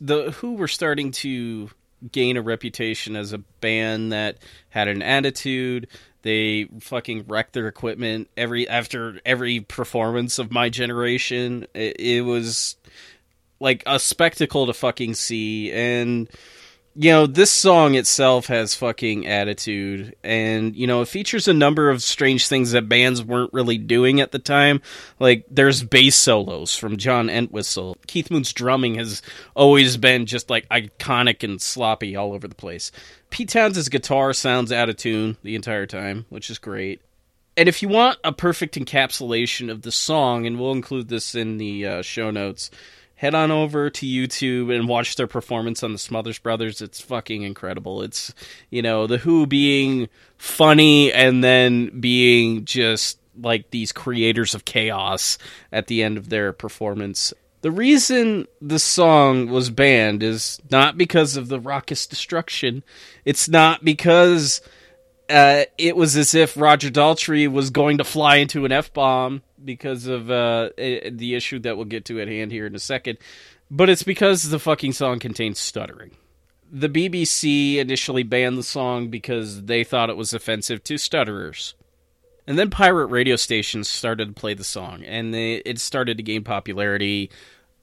the Who were starting to gain a reputation as a band that had an attitude. They fucking wrecked their equipment every after every performance of my generation. It, it was like a spectacle to fucking see and you know this song itself has fucking attitude. And you know it features a number of strange things that bands weren't really doing at the time. Like there's bass solos from john entwistle. Keith moon's drumming has always been just like iconic and sloppy all over the place. Pete townshend's guitar sounds out of tune the entire time which is great. And if you want a perfect encapsulation of the song and we'll include this in the uh, show notes head on over to YouTube and watch their performance on the Smothers Brothers. It's fucking incredible. It's, you know, The Who being funny and then being just like these creators of chaos at the end of their performance. The reason the song was banned is not because of the raucous destruction. It's not because uh, it was as if Roger Daltrey was going to fly into an F bomb because of uh, the issue that we'll get to at hand here in a second, but it's because the fucking song contains stuttering. The BBC initially banned the song because they thought it was offensive to stutterers. And then pirate radio stations started to play the song, and they, it started to gain popularity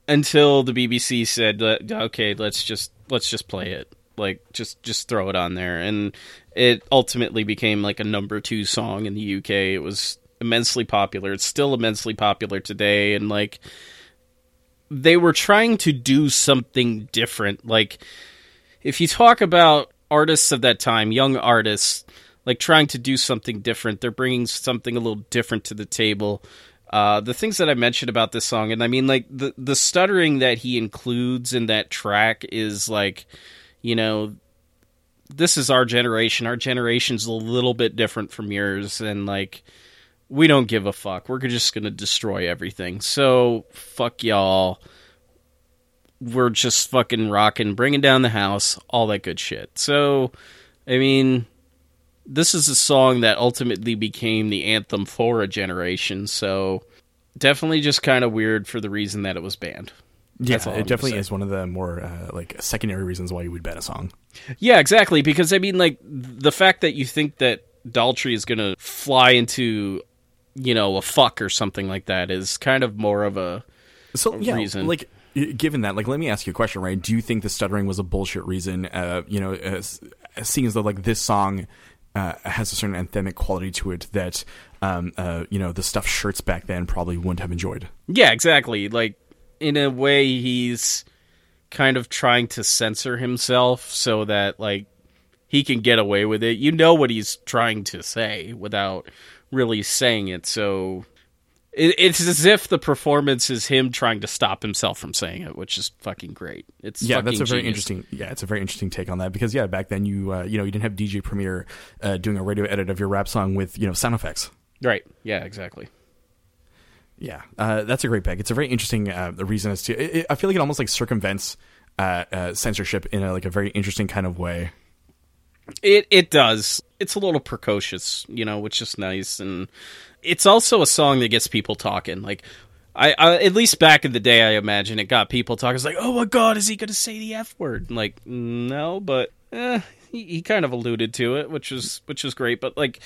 until the BBC said, "Okay, let's just let's just play it. Like, just just throw it on there." And it ultimately became like a number two song in the UK. It was immensely popular. It's still immensely popular today, and like they were trying to do something different. Like if you talk about artists of that time, young artists, like trying to do something different, they're bringing something a little different to the table. Uh, the things that I mentioned about this song, and I mean, like the the stuttering that he includes in that track is like, you know, this is our generation. Our generation's a little bit different from yours, and like we don't give a fuck. We're just going to destroy everything. So, fuck y'all. We're just fucking rocking, bringing down the house, all that good shit. So, I mean, this is a song that ultimately became the anthem for a generation. So, definitely just kind of weird for the reason that it was banned. Yeah, it definitely is one of the more uh, like secondary reasons why you would ban a song. Yeah, exactly. Because I mean, like the fact that you think that Daltrey is going to fly into you know, a fuck or something like that is kind of more of a so yeah, reason. like given that, like, let me ask you a question, right? Do you think the stuttering was a bullshit reason? Uh, you know, as, as seeing as though like this song uh, has a certain anthemic quality to it that, um, uh, you know, the stuff shirts back then probably wouldn't have enjoyed. Yeah, exactly. Like in a way, he's kind of trying to censor himself so that like he can get away with it. You know what he's trying to say without really saying it. So it, it's as if the performance is him trying to stop himself from saying it, which is fucking great. It's yeah, that's a very genius. interesting. Yeah, it's a very interesting take on that because yeah, back then you uh, you know you didn't have DJ Premier uh, doing a radio edit of your rap song with you know sound effects. Right. Yeah. Exactly. Yeah, uh, that's a great pick. It's a very interesting uh, the reason as to. It, it, I feel like it almost like circumvents uh, uh, censorship in a, like a very interesting kind of way. It it does. It's a little precocious, you know, which is nice, and it's also a song that gets people talking. Like, I, I at least back in the day, I imagine it got people talking. It's like, oh my god, is he going to say the f word? Like, no, but eh, he, he kind of alluded to it, which was which was great. But like,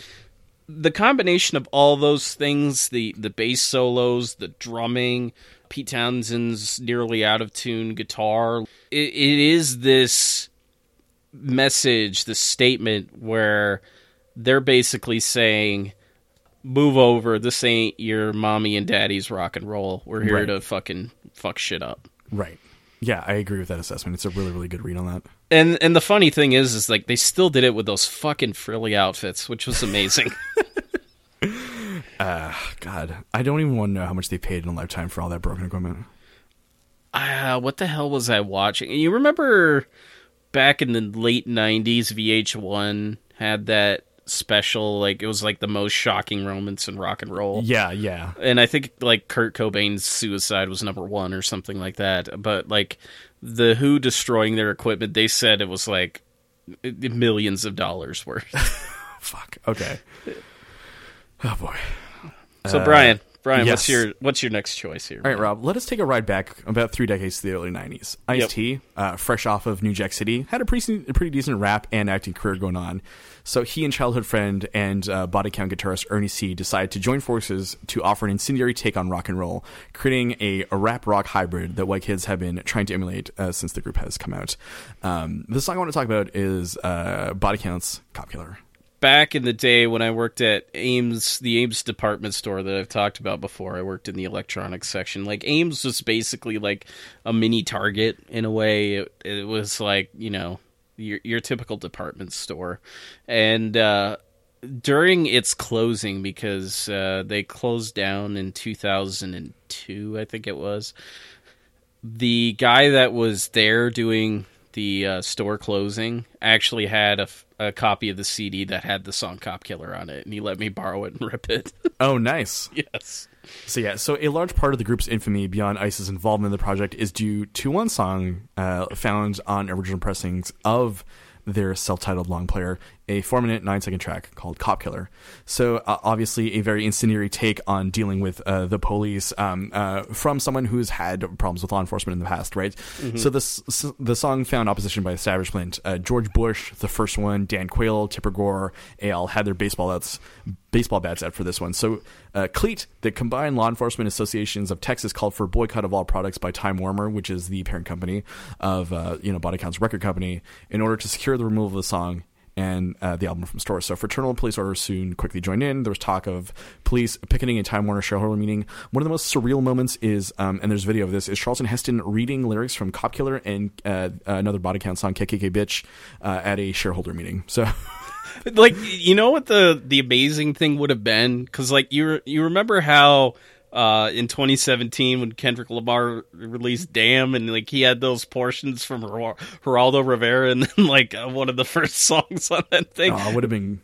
the combination of all those things the the bass solos, the drumming, Pete Townshend's nearly out of tune guitar, it, it is this message, the statement where they're basically saying, "Move over. This ain't your mommy and daddy's rock and roll. We're here Right. to fucking fuck shit up." Right. Yeah, I agree with that assessment. It's a really really good read on that. And and the funny thing is, is like they still did it with those fucking frilly outfits, which was amazing. Ah, god, I don't even want to know how much they paid in a lifetime for all that broken equipment. uh, what the hell was I watching? You remember back in the late '90s, VH1 had that special, like it was like the most shocking moments in rock and roll. Yeah, yeah. and I think like Kurt Cobain's suicide was number one or something like that. But like the Who destroying their equipment, they said it was like millions of dollars worth. Fuck. Okay. Oh boy. So Brian, Brian, yes. what's your what's your next choice here? All right, Rob. Let us take a ride back about three decades to the early '90s. Ice Yep. T, uh, fresh off of New Jack City, had a pretty a pretty decent rap and acting career going on. So he and childhood friend and uh, body count guitarist Ernie C decided to join forces to offer an incendiary take on rock and roll, creating a, a rap rock hybrid that white kids have been trying to emulate uh, since the group has come out. Um, the song I want to talk about is uh, Body Count's "Cop Killer." Back in the day when I worked at Ames, the Ames department store that I've talked about before, I worked in the electronics section. Like Ames was basically like a mini Target in a way. It, it was like you know your your typical department store, and uh, during its closing because uh, they closed down in 2002, I think it was. The guy that was there doing the uh, store closing actually had a, f- a copy of the CD that had the song "Cop Killer" on it, and he let me borrow it and rip it. Oh, nice. yes. So yeah, so a large part of the group's infamy beyond Ice's involvement in the project is due to one song uh, found on original pressings of their self-titled long player, a four-minute, nine-second track called "Cop Killer." So uh, obviously, a very incendiary take on dealing with uh, the police um, uh, from someone who's had problems with law enforcement in the past, right? So this the song found opposition by establishment. Uh, George Bush, the first one, Dan Quayle, Tipper Gore, AL had their baseball bats baseball bats out for this one. So uh, CLEAT, the Combined Law Enforcement Associations of Texas, called for boycott of all products by Time Warner, which is the parent company of uh, you know Body Count's record company, in order to secure the removal of the song and uh, the album from stores. So fraternal police orders soon quickly joined in. There was talk of police picketing a Time Warner shareholder meeting. One of the most surreal moments is, um, and there's video of this, is Charlton Heston reading lyrics from Cop Killer and uh, another Body Count song, KKK Bitch, uh, at a shareholder meeting. So. like you know what the the amazing thing would have been because like you you remember how uh in 2017 when Kendrick Lamar released Damn and like he had those portions from Ger- Geraldo Rivera and then like uh, one of the first songs on that thing. Oh, it would have been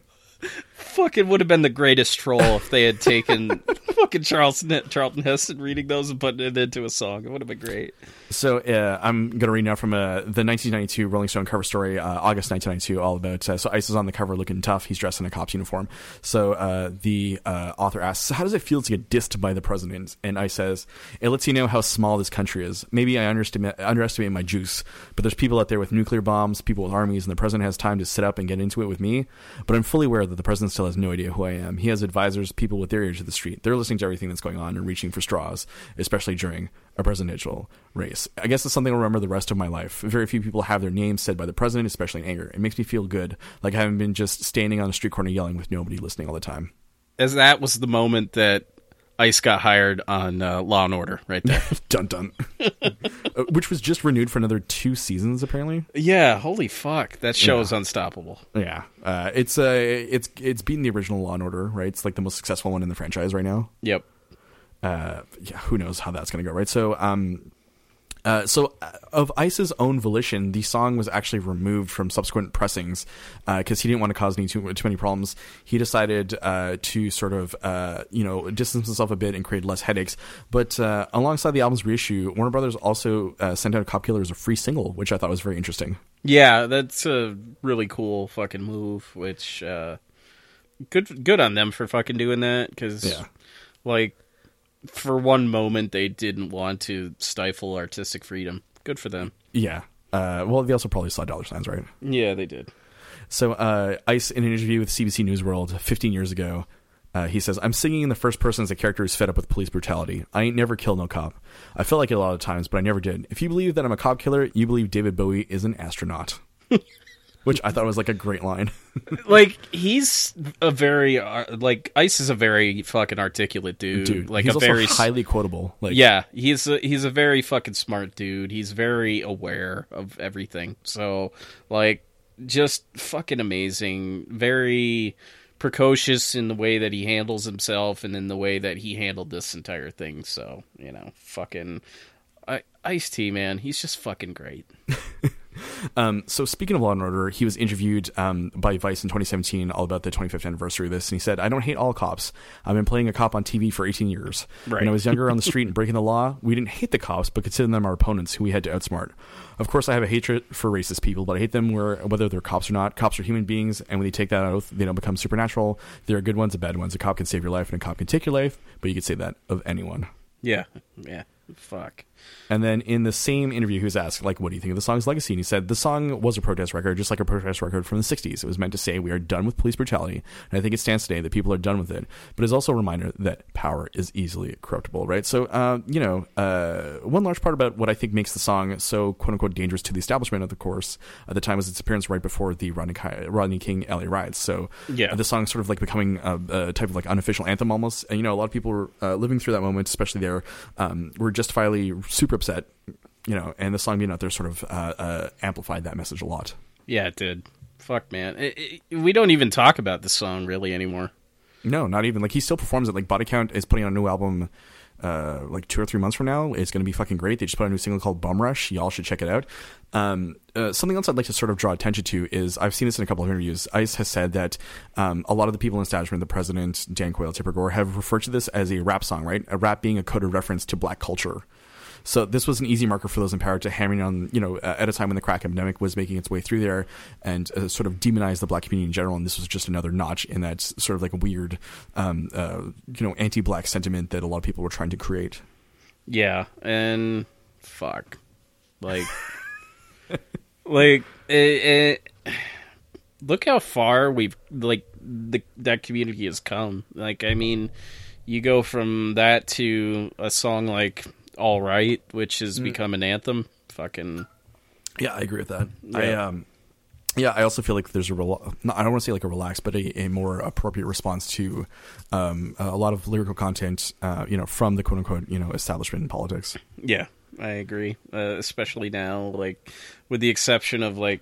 fucking would have been the greatest troll if they had taken fucking Charles Charlton Heston reading those and putting it into a song it would have been great So uh, I'm going to read now from uh, the 1992 Rolling Stone cover story, uh, August 1992, all about. Uh, so Ice is on the cover looking tough. He's dressed in a cop's uniform. So uh, the uh, author asks, "How does it feel to get dissed by the president?" And Ice says, "It lets you know how small this country is. Maybe I underestimate, underestimate my juice, but there's people out there with nuclear bombs, people with armies, and the president has time to sit up and get into it with me. But I'm fully aware that the president still has no idea who I am. He has advisors, people with their ears to the street. They're listening to everything that's going on and reaching for straws, especially during a presidential race. I guess it's something I'll remember the rest of my life. Very few people have their names said by the president, especially in anger. It makes me feel good, like I haven't been just standing on a street corner yelling with nobody listening all the time. as that was the moment that Ice got hired on uh, Law and Order right there dun dun. Uh, Which was just renewed for another two seasons, apparently. yeah holy fuck that show is unstoppable Yeah, uh, it's uh, it's it's beaten the original Law and Order, right? It's like the most successful one in the franchise right now. yep uh, yeah, who knows how that's going to go, right? So, um, uh, so uh, of Ice's own volition, the song was actually removed from subsequent pressings because he didn't want to cause any too, too many problems. He decided uh, to sort of, uh, you know, distance himself a bit and create less headaches. But uh, alongside the album's reissue, Warner Brothers also uh, sent out a "Cop Killer" as a free single, which I thought was very interesting. yeah that's a really cool fucking move which uh good good on them for fucking doing that because Yeah. like for one moment they didn't want to stifle artistic freedom good for them Yeah. Uh, well, they also probably saw dollar signs, right? yeah they did So, uh, Ice, in an interview with CBC News World 15 years ago, uh, he says, I'm singing in the first person as a character who's fed up with police brutality. I ain't never killed no cop. I felt like it a lot of times, but I never did. If you believe that I'm a cop killer, you believe David Bowie is an astronaut. Which I thought was like a great line. like he's a very uh, like ice is a very fucking articulate dude, Dude, like he's a also very highly quotable. Like, yeah he's a, he's a very fucking smart dude. He's very aware of everything. So like just fucking amazing. Very precocious in the way that he handles himself and in the way that he handled this entire thing. So you know fucking I, ice t man he's just fucking great Um, so speaking of Law and Order, he was interviewed um, by Vice in 2017 all about the 25th anniversary of this, and he said, "I don't hate all cops. I've been playing a cop on TV for 18 years. Right. When I was younger on the street and breaking the law, we didn't hate the cops, but considered them our opponents who we had to outsmart. Of course, I have a hatred for racist people, but I hate them where, whether they're cops or not. Cops are human beings, and when they take that oath, they don't become supernatural. There are good ones and bad ones. A cop can save your life, and a cop can take your life, but you could say that of anyone." Yeah, yeah. Fuck. And then in the same interview, he was asked, like, what do you think of the song's legacy? And he said, the song was a protest record, just like a protest record from the 60s. It was meant to say we are done with police brutality. And I think it stands today that people are done with it. But it's also a reminder that power is easily corruptible, right? So, uh, you know, uh, one large part about what I think makes the song so, quote unquote, dangerous to the establishment of the course at the time was its appearance right before the Rodney, Ki- Rodney King LA riots. So, Yeah. the song sort of like becoming a, a type of like unofficial anthem almost. And, you know, a lot of people were uh, living through that moment, especially there, um, were justifiably super upset, you know, and the song being out there sort of uh, uh, amplified that message a lot. Yeah, it did. Fuck, man. It, it, we don't even talk about this song really anymore. No, not even like he still performs it. Like Body Count is putting out a new album, uh, like two or three months from now. It's going to be fucking great. They just put out a new single called Bum Rush. Y'all should check it out. Um, uh, something else I'd like to sort of draw attention to is I've seen this in a couple of interviews. Ice has said that um, a lot of the people in establishment, the president, Dan Quayle, Tipper Gore, have referred to this as a rap song, right? A rap being a coded reference to black culture. So this was an easy marker for those in power to hammering on, you know, at a time when the crack epidemic was making its way through there and uh, sort of demonize the black community in general. And this was just another notch in that sort of like weird, um, uh, you know, anti-black sentiment that a lot of people were trying to create. Yeah, and fuck, like, like it, it, look how far we've like the that community has come. Like, I mean, you go from that to a song like "All Right," which has become an anthem. Fucking Yeah, I agree with that. I Yeah. um, yeah, I also feel like there's a rel- I don't want to say like a relaxed, but a, a more appropriate response to um, a lot of lyrical content, uh, you know, from the quote unquote you know establishment in politics. yeah, I agree. Uh, especially now, like with the exception of like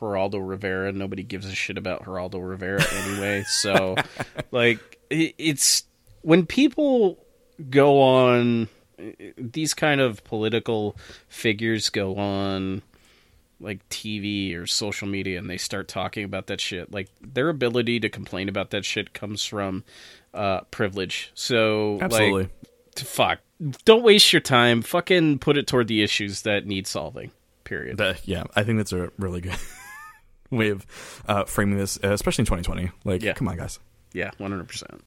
Geraldo Rivera, nobody gives a shit about Geraldo Rivera anyway. so, like, it, it's when people go on these kind of political figures go on like TV or social media and they start talking about that shit, like their ability to complain about that shit comes from uh, privilege. So, Absolutely. like, fuck, don't waste your time. Fucking put it toward the issues that need solving. Period. That- yeah, I think that's a really good way of uh, framing this, especially in 2020. Like, Yeah. come on, guys. yeah, one hundred percent.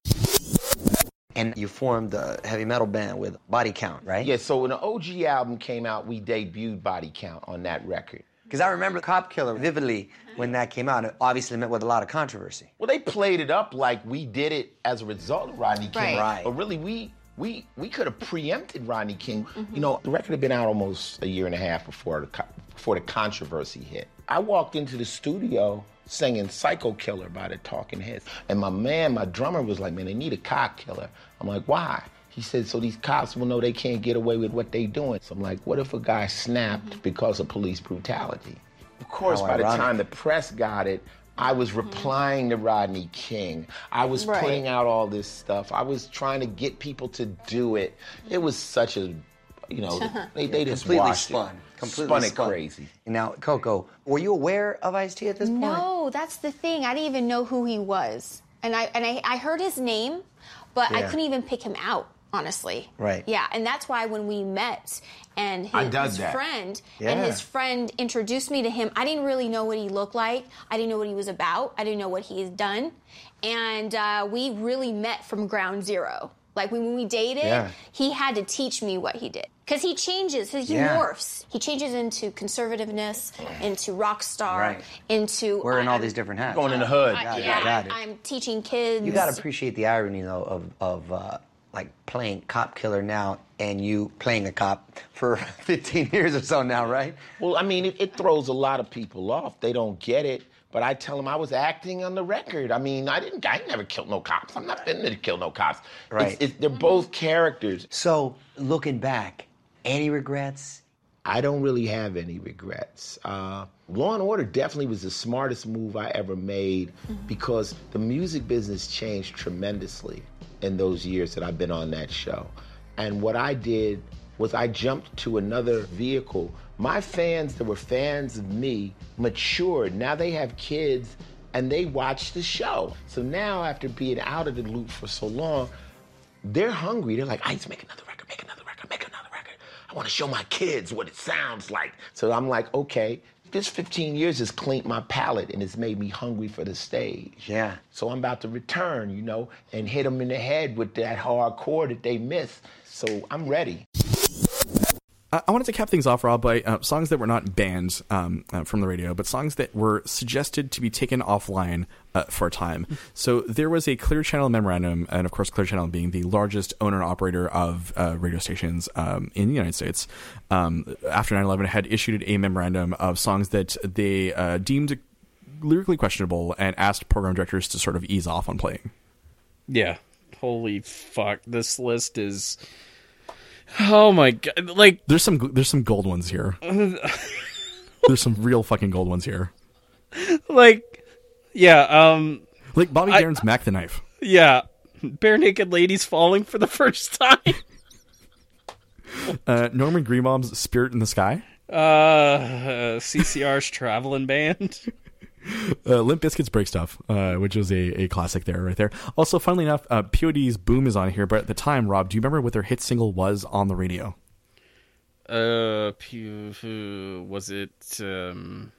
And you formed a heavy metal band with Body Count, right? Yeah, so when the OG album came out, we debuted Body Count on that record. Because I remember Cop Killer vividly when that came out. It obviously met with a lot of controversy. Well, they played it up like we did it as a result of Rodney King. Right. Right. But really, we we we could have preempted Rodney King. Mm-hmm. You know, the record had been out almost a year and a half before the before the controversy hit. I walked into the studio singing "Psycho Killer" by the Talking Heads, and my man, my drummer, was like, "Man, they need a cop killer." I'm like, "Why?" He said, "So these cops will know they can't get away with what they're doing." So I'm like, "What if a guy snapped because of police brutality?" Of course, How by the time the press got it, I was mm-hmm. replying to Rodney King. I was Right. putting out all this stuff. I was trying to get people to do it. It was such a, you know, they, they just Completely spun. it. Completely spun it spun. crazy. Now, Coco, were you aware of Ice T at this point? No, that's the thing. I didn't even know who he was, and I and I, I heard his name, but I couldn't even pick him out. Honestly, Right. Yeah, and that's why when we met and his, his friend Yeah. and his friend introduced me to him, I didn't really know what he looked like. I didn't know what he was about. I didn't know what he has done, and uh, we really met from ground zero. Like when we dated, Yeah. he had to teach me what he did because he changes. He Yeah. morphs. He changes into conservativeness, into rock star, Right. into Wearing all I'm- these different hats. Going in the hood. I, Got it, yeah, got it. I'm teaching kids. You got to appreciate the irony, though, of, of uh, like playing cop killer now and you playing a cop for 15 years or so now, right? Well, I mean, it, it throws a lot of people off. They don't get it. But I tell them I was acting on the record. I mean, I didn't. I never killed no cops. I'm not finna to kill no cops. Right. It's, it's, they're both characters. So, looking back, any regrets? I don't really have any regrets. Uh, Law and Order definitely was the smartest move I ever made because the music business changed tremendously in those years that I've been on that show. And what I did was I jumped to another vehicle. My fans that were fans of me matured. Now they have kids and they watch the show. So now after being out of the loop for so long, they're hungry. They're like, I need to make another record, make another record, make another record. I want to show my kids what it sounds like. So I'm like, okay, this 15 years has cleaned my palate and it's made me hungry for the stage. Yeah. So I'm about to return, you know, and hit them in the head with that hardcore that they miss. So I'm ready. I wanted to cap things off, Rob, by uh, songs that were not banned um, uh, from the radio, but songs that were suggested to be taken offline uh, for a time. So there was a Clear Channel memorandum, and of course, Clear Channel being the largest owner and operator of uh, radio stations um, in the United States, um, after 9 11 had issued a memorandum of songs that they uh, deemed lyrically questionable and asked program directors to sort of ease off on playing. Yeah. Holy fuck. This list is. Oh my god. Like, There's some there's some gold ones here. there's some real fucking gold ones here. like, yeah, um, Like Bobby I- Darin's Mac the Knife. yeah. Barenaked Ladies falling for the first time. Uh, Norman Greenbaum's Spirit in the Sky. Uh, CCR's traveling band. Uh, Limp Bizkit's Break Stuff, uh, which was a, a classic there, right there. Also, funnily enough, uh, POD's Boom is on here, but at the time, Rob, do you remember what their hit single was on the radio? Uh, was it? Um,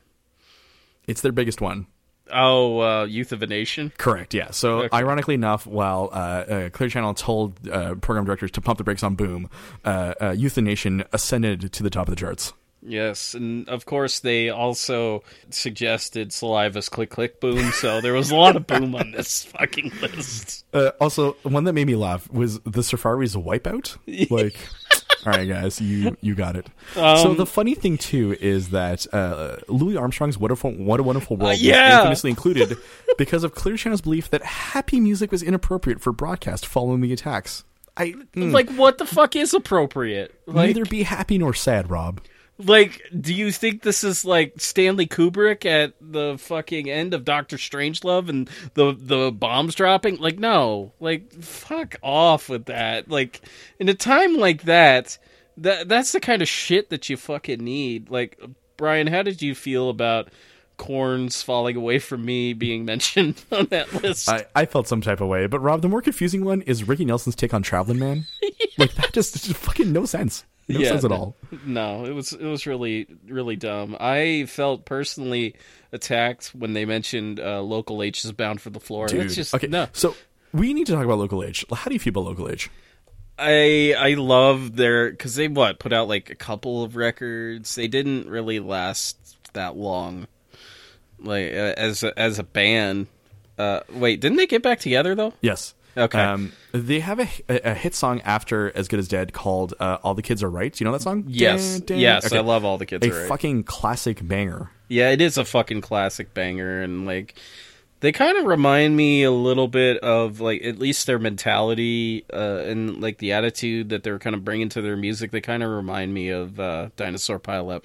It's their biggest one. oh, uh, Youth of a Nation. Correct, yeah. So, Okay. ironically enough, while uh, uh, Clear Channel told uh, program directors to pump the brakes on Boom, uh, uh, Youth of the Nation ascended to the top of the charts. Yes, and of course they also suggested Saliva's Click Click Boom, so there was a lot of boom on this fucking list. Uh, also, one that made me laugh was the Surfaris' Wipeout. Like, all right, guys, you you got it. Um, so the funny thing too is that uh, Louis Armstrong's "Wonderful What a Wonderful World" was yeah. infamously included because of Clear Channel's belief that happy music was inappropriate for broadcast following the attacks. I mm, Like, what the fuck is appropriate? Like, neither be happy nor sad, Rob. Like, do you think this is like Stanley Kubrick at the fucking end of Doctor Strangelove and the the bombs dropping? Like, no, like, fuck off with that. Like, in a time like that, that that's the kind of shit that you fucking need. Like, Brian, how did you feel about? Korn's falling away from me being mentioned on that list. I, I felt some type of way, but Rob, the more confusing one is Ricky Nelson's take on Traveling Man. Like that just, just fucking no sense, no Yeah, at no- all. No, it was it was really really dumb. I felt personally attacked when they mentioned uh, local H is bound for the floor. That's just okay, no. so we need to talk about Local H. How do you feel about Local H? I I love their because they what put out like a couple of records. They didn't really last that long, like uh, as a, as a band. Uh, wait, didn't they get back together though? Yes. Okay. Um, they have a, a, a hit song after As Good as Dead called uh, "All the Kids Are Right." Do you know that song? Yes, Dun, dun. yes, Okay. I love all the kids. a Are right. A fucking classic banger. Yeah, it is a fucking classic banger, and like they kind of remind me a little bit of like at least their mentality uh, and like the attitude that they're kind of bringing to their music. They kind of remind me of uh, Dinosaur Pileup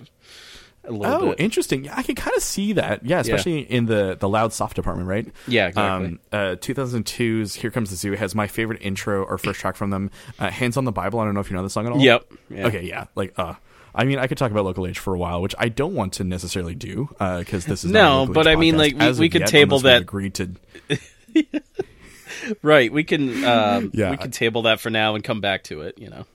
a little Oh, bit. interesting. Yeah, I can kind of see that. Yeah, especially in the the loud soft department, right? Yeah, exactly. Um, uh, 2002's "Here Comes the Zoo" has my favorite intro or first track from them. Uh, "Hands on the Bible." I don't know if you know the song at all. Yep. Yeah. Okay. Yeah. Like, uh, I mean, I could talk about Local H for a while, which I don't want to necessarily do because this is not a No, but I mean, like, we- we could table that- Agreed to. Right, we can um, Yeah, we can table that for now and come back to it. You know.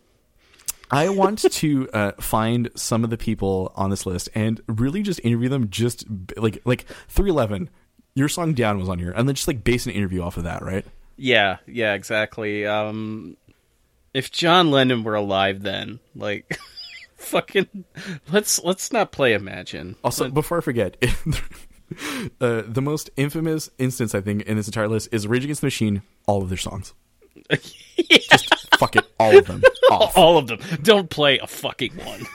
I want to uh, find some of the people on this list and really just interview them. Just like like three eleven, your song "Down" was on here, and then just like base an interview off of that, right? Yeah, yeah, exactly. Um, if John Lennon were alive, then like, fucking, let's let's not play Imagine. Also, before I forget, uh, the most infamous instance I think in this entire list is Rage Against the Machine. All of their songs, just fuck it, all of them off. all of them. Don't play a fucking one.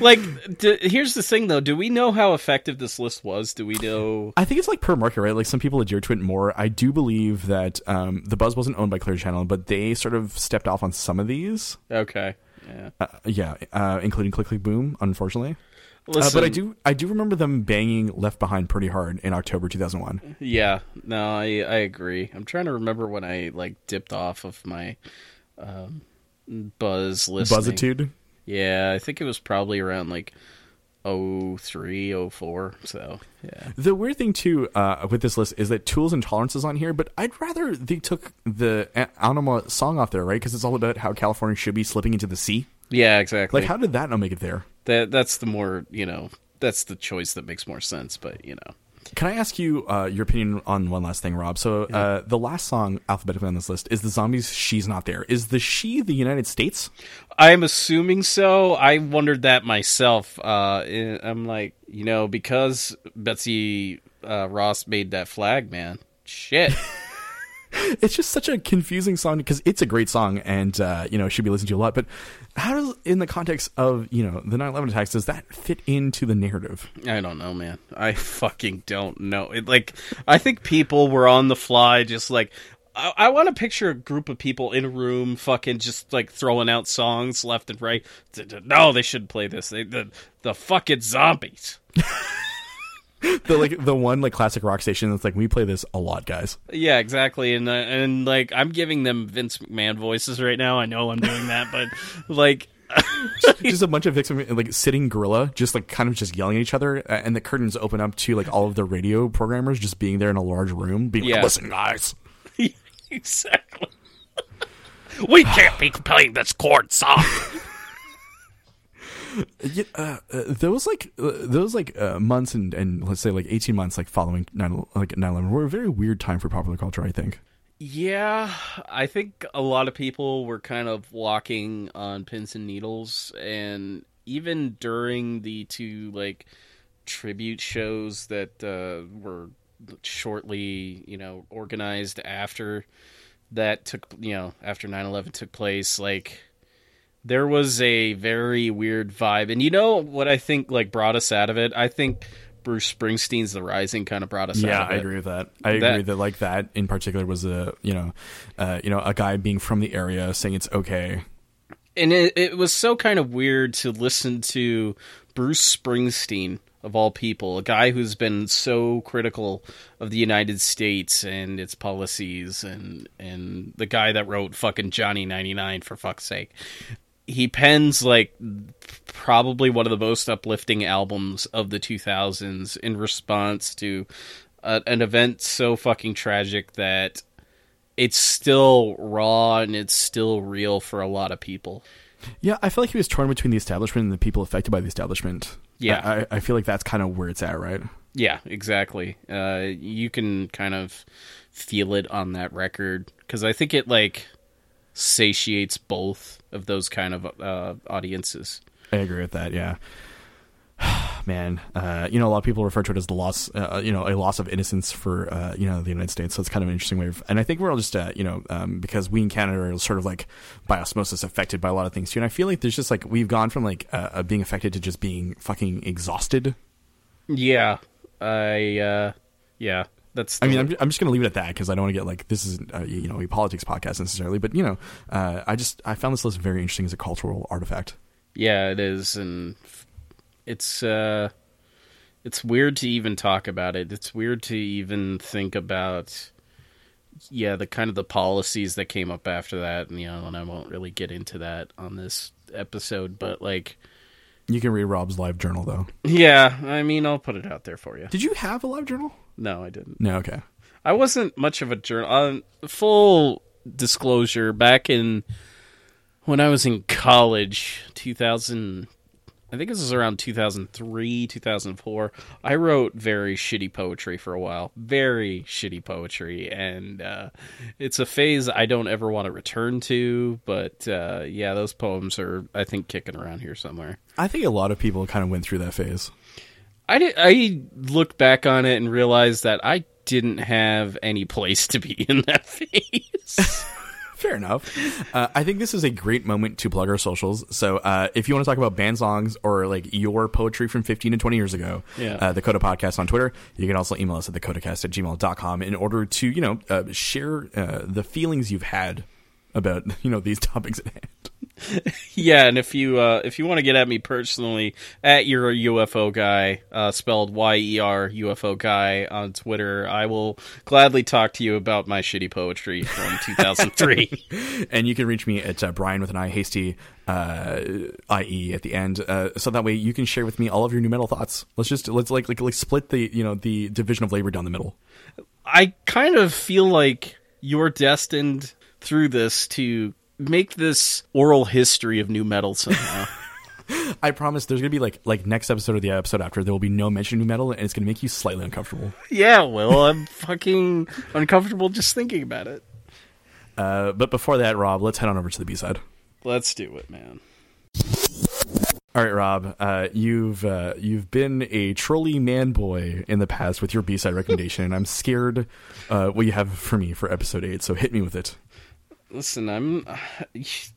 like, d- here's the thing, though. Do we know how effective this list was? Do we know? I think it's like per market, right? Like some people adhere to it more. I do believe that um, the Buzz wasn't owned by Clear Channel, but they sort of stepped off on some of these. Okay, yeah. Uh, yeah, uh, including Click Click Boom, unfortunately. Uh, but I do, I do remember them banging "Left Behind" pretty hard in October 2001. Yeah, no, I I agree. I'm trying to remember when I like dipped off of my um buzz listening. Buzzitude. Yeah, I think it was probably around like 03, 04. So yeah. The weird thing too uh, with this list is that Tool's Intolerance is on here, but I'd rather they took the Ænema song off there, right? Because it's all about how California should be slipping into the sea. Yeah, exactly. Like, how did that not make it there? That that's the more you know that's the choice that makes more sense. But you know, Can I ask you uh, your opinion on one last thing, Rob? So uh, the last song alphabetically on this list is the Zombies. She's not there. Is the she the United States? I'm assuming so. I wondered that myself. Uh, eh, I'm like, you know, because Betsy uh, Ross made that flag, man. Shit. It's just such a confusing song because it's a great song and uh, you know should be listened to a lot. But how does, in the context of you know the 9/11 attacks, does that fit into the narrative? I don't know, man. I fucking don't know. It like I think people were on the fly, just like I, I want to picture a group of people in a room, fucking just like throwing out songs left and right. No, they shouldn't play this. They, the the fucking zombies. the like the one like classic rock station that's like we play this a lot, guys. Yeah, exactly. And uh, and like I'm giving them Vince McMahon voices right now. I know I'm doing that, but like just a bunch of victims like sitting gorilla, just like kind of just yelling at each other, and the curtains open up to like all of the radio programmers just being there in a large room, being Yeah. like, "Listen, guys." exactly. we can't be playing this chord song. Yeah, uh, uh, those like uh, those like uh, months and, and let's say like eighteen months like following 9 like 9/11 were a very weird time for popular culture. I think. Yeah, I think a lot of people were kind of walking on pins and needles, and even during the two like tribute shows that uh, were shortly, you know, organized after that took, you know, after 9/11 took place, like there was a very weird vibe. And you know what I think like brought us out of it? I think Bruce Springsteen's The Rising kind of brought us Yeah, out of it. Yeah, I agree with that. I That- agree that like that in particular was a you know, uh, you know, a guy being from the area saying it's okay. and it, it was so kind of weird to listen to Bruce Springsteen of all people, a guy who's been so critical of the United States and its policies, and and the guy that wrote fucking Johnny ninety nine for fuck's sake. He pens like probably one of the most uplifting albums of the 2000s in response to a, an event so fucking tragic that it's still raw and it's still real for a lot of people. Yeah, I feel like he was torn between the establishment and the people affected by the establishment. Yeah. I, I feel like that's kind of where it's at, right? Yeah, exactly. Uh, you can kind of feel it on that record because I think it like satiates both of those kind of uh, audiences. I agree with that. Yeah, man. Uh, you know, a lot of people refer to it as the loss, uh, you know, a loss of innocence for uh, you know the United States. So it's kind of an interesting way of, and I think we're all just, uh, you know, um, because we in Canada are sort of like by osmosis affected by a lot of things too. And I feel like there's just like we've gone from like uh, uh, being affected to just being fucking exhausted. Yeah, I uh, yeah, that's. I mean, I'm, I'm just going to leave it at that because I don't want to get like this isn't uh, you know a politics podcast necessarily, but you know, uh, I just I found this list very interesting as a cultural artifact. Yeah, it is, and it's uh, it's weird to even talk about it. It's weird to even think about, yeah, the kind of the policies that came up after that, and you know, and I won't really get into that on this episode, but like, You can read Rob's live journal though. yeah, I mean, I'll put it out there for you. Did you have a live journal? No, I didn't. No. Okay. I wasn't much of a journal. Um, full disclosure, back in when I was in college, 2000, I think this was around 2003, 2004. I wrote very shitty poetry for a while, very shitty poetry, and uh, it's a phase I don't ever want to return to. But uh, yeah, those poems are, I think, kicking around here somewhere. I think a lot of people kind of went through that phase. I did, I look back on it and realize that I didn't have any place to be in that phase. Fair enough. Uh, I think this is a great moment to plug our socials. So uh, if you want to talk about banned songs or like your poetry from 15 to 20 years ago, Yeah. uh, the Coda Podcast on Twitter, you can also email us at thecodacast at gmail.com in order to, you know, uh, share uh, the feelings you've had about you know these topics at hand. Yeah, and if you uh, if you want to get at me personally, at your UFO guy, uh, spelled Y E R UFO guy on Twitter, I will gladly talk to you about my shitty poetry from 2003. and you can reach me at uh, Brian with an I hasty uh, IE at the end, uh, so that way you can share with me all of your nu metal thoughts. Let's just let's like like, like split the you know the division of labor down the middle. I kind of feel like you're destined through this to make this oral history of nu metal somehow. I promise there's gonna be like like next episode or the episode after there will be no mention of nu metal and it's gonna make you slightly uncomfortable. yeah, well, I'm fucking uncomfortable just thinking about it. Uh, but before that, Rob, let's head on over to the B side. Let's do it, man. All right, Rob, uh, you've uh, you've been a trolley man boy in the past with your B side recommendation, and I'm scared uh, what you have for me for episode eight. So hit me with it. Listen, I'm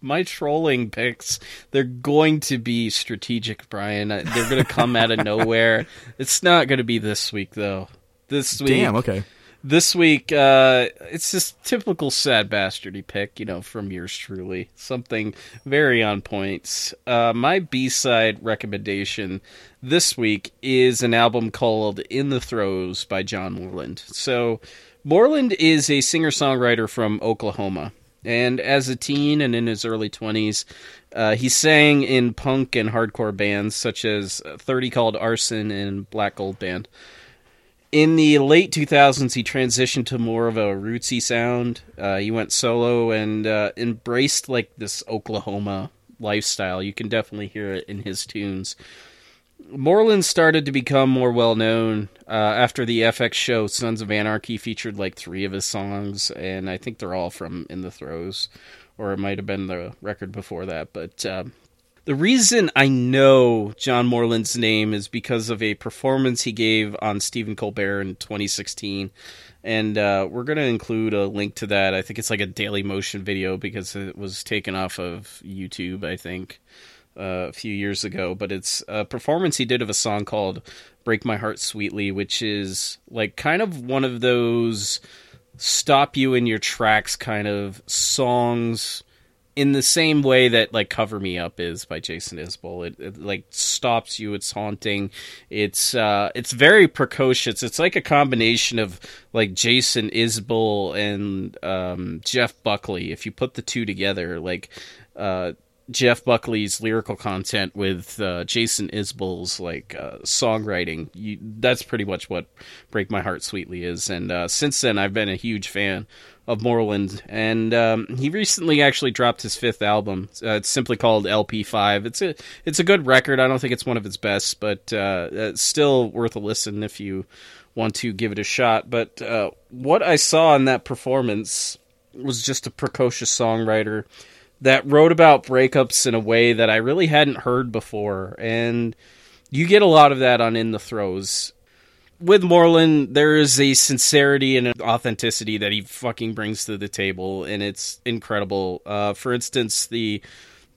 my trolling picks. They're going to be strategic, Brian. They're going to come out of nowhere. It's not going to be this week, though. This week, Damn. Okay. this week, uh, it's just typical sad bastardy pick, you know, from yours truly. Something very on point. Uh, my B side recommendation this week is an album called In the Throes by John Moreland. So, Moreland is a singer songwriter from Oklahoma. And as a teen and in his early 20s, uh, he sang in punk and hardcore bands such as 30 Called Arson and Black Gold Band. In the late 2000s, he transitioned to more of a rootsy sound. Uh, he went solo and uh, embraced like this Oklahoma lifestyle. You can definitely hear it in his tunes. Moreland started to become more well known uh, after the FX show Sons of Anarchy featured like three of his songs, and I think they're all from In the Throes, or it might have been the record before that. But uh, the reason I know John Moreland's name is because of a performance he gave on Stephen Colbert in 2016. And uh, we're going to include a link to that. I think it's like a Daily Motion video because it was taken off of YouTube, I think, uh, a few years ago. But it's a performance he did of a song called Break My Heart Sweetly, which is like kind of one of those stop you in your tracks kind of songs in the same way that like cover me up is by jason isbell it, it like stops you it's haunting it's uh it's very precocious it's like a combination of like jason isbell and um jeff buckley if you put the two together like uh Jeff Buckley's lyrical content with uh, Jason Isbell's like uh, songwriting. You, that's pretty much what "Break My Heart Sweetly" is. And uh, since then, I've been a huge fan of Moreland. And um, he recently actually dropped his fifth album. Uh, it's simply called LP5. It's a it's a good record. I don't think it's one of its best, but uh, it's still worth a listen if you want to give it a shot. But uh, what I saw in that performance was just a precocious songwriter that wrote about breakups in a way that I really hadn't heard before. And you get a lot of that on In the Throes. With Moreland, there is a sincerity and an authenticity that he fucking brings to the table, and it's incredible. Uh, for instance, the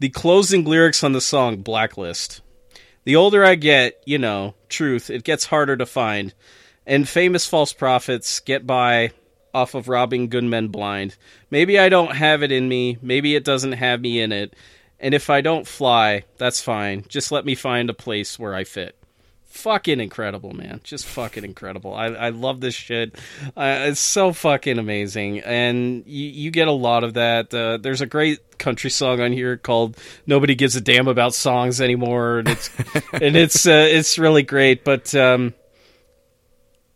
the closing lyrics on the song Blacklist. The older I get, you know, truth, it gets harder to find. And famous false prophets get by off of robbing good men blind. Maybe I don't have it in me. Maybe it doesn't have me in it. And if I don't fly, that's fine. Just let me find a place where I fit. Fucking incredible, man. Just fucking incredible. I, I love this shit. Uh, it's so fucking amazing. And you, you get a lot of that. Uh, there's a great country song on here called Nobody Gives a Damn About Songs Anymore. And it's, and it's, uh, it's really great. But, um,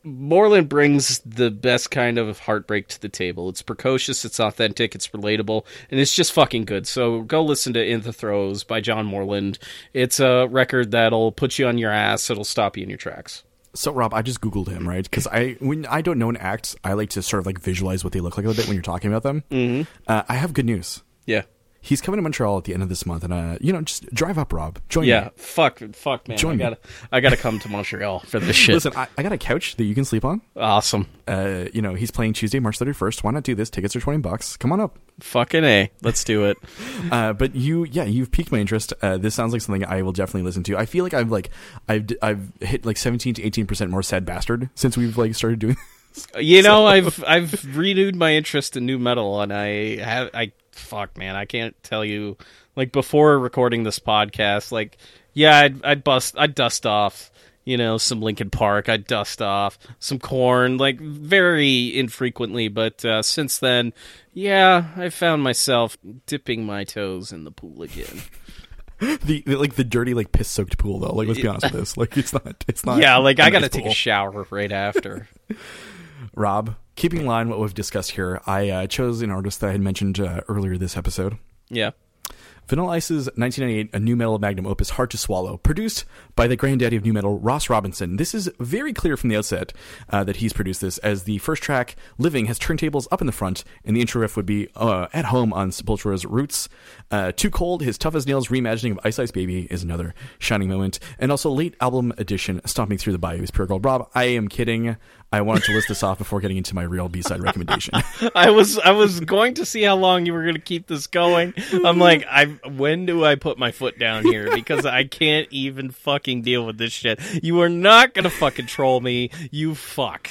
Moreland brings the best kind of heartbreak to the table. It's precocious, it's authentic, it's relatable, and it's just fucking good. So go listen to In the Throes by John Moreland. It's a record that'll put you on your ass, it'll stop you in your tracks. So Rob, I just googled him, right? Because I when I don't know an act, I like to sort of like visualize what they look like a little bit when you're talking about them. Mm-hmm. Uh, I have good news. Yeah. He's coming to Montreal at the end of this month, and uh, you know, just drive up, Rob. Join Yeah, me. fuck, fuck, man. Join I me. gotta, I gotta come to Montreal for this shit. Listen, I, I got a couch that you can sleep on. awesome, Uh, you know, he's playing Tuesday, March 31st. Why not do this? Tickets are 20 bucks. Come on up. fucking a. Let's do it. Uh, but you, yeah, you've piqued my interest. Uh, this sounds like something I will definitely listen to. I feel like I've like, I've, I've hit like 17 to 18 percent more sad bastard since we've like started doing. You know, I've I've renewed my interest in nu metal, and I have I fuck, man, I can't tell you. Like before recording this podcast, like yeah, I'd, I'd bust, I'd dust off, you know, some Linkin Park, I'd dust off some Korn, like very infrequently. But uh, since then, yeah, I found myself dipping my toes in the pool again. the, the- like the dirty like piss soaked pool though. Like let's be honest with this. Like it's not. It's not. yeah, like I gotta nice take pool. a shower right after. Rob, keeping in line what we've discussed here, I uh, chose an artist that I had mentioned uh, earlier this episode. yeah. Vanilla Ice's 1998 A Nu Metal Magnum Opus Hard to Swallow, produced by the granddaddy of nu metal, Ross Robinson. This is very clear from the outset uh, that he's produced this, as the first track, Living, has turntables up in the front, and the intro riff would be uh, At Home on Sepultura's Roots. Uh, Too Cold, his Tough as Nails reimagining of Ice Ice Baby is another shining moment. And also late album edition, Stomping Through the Bayou is Pure Gold. Rob, I am kidding. I wanted to list this off before getting into my real B-side recommendation. I was I was going to see how long you were going to keep this going. I'm like, I when do I put my foot down here because I can't even fucking deal with this shit. You are not going to fucking troll me, you fuck.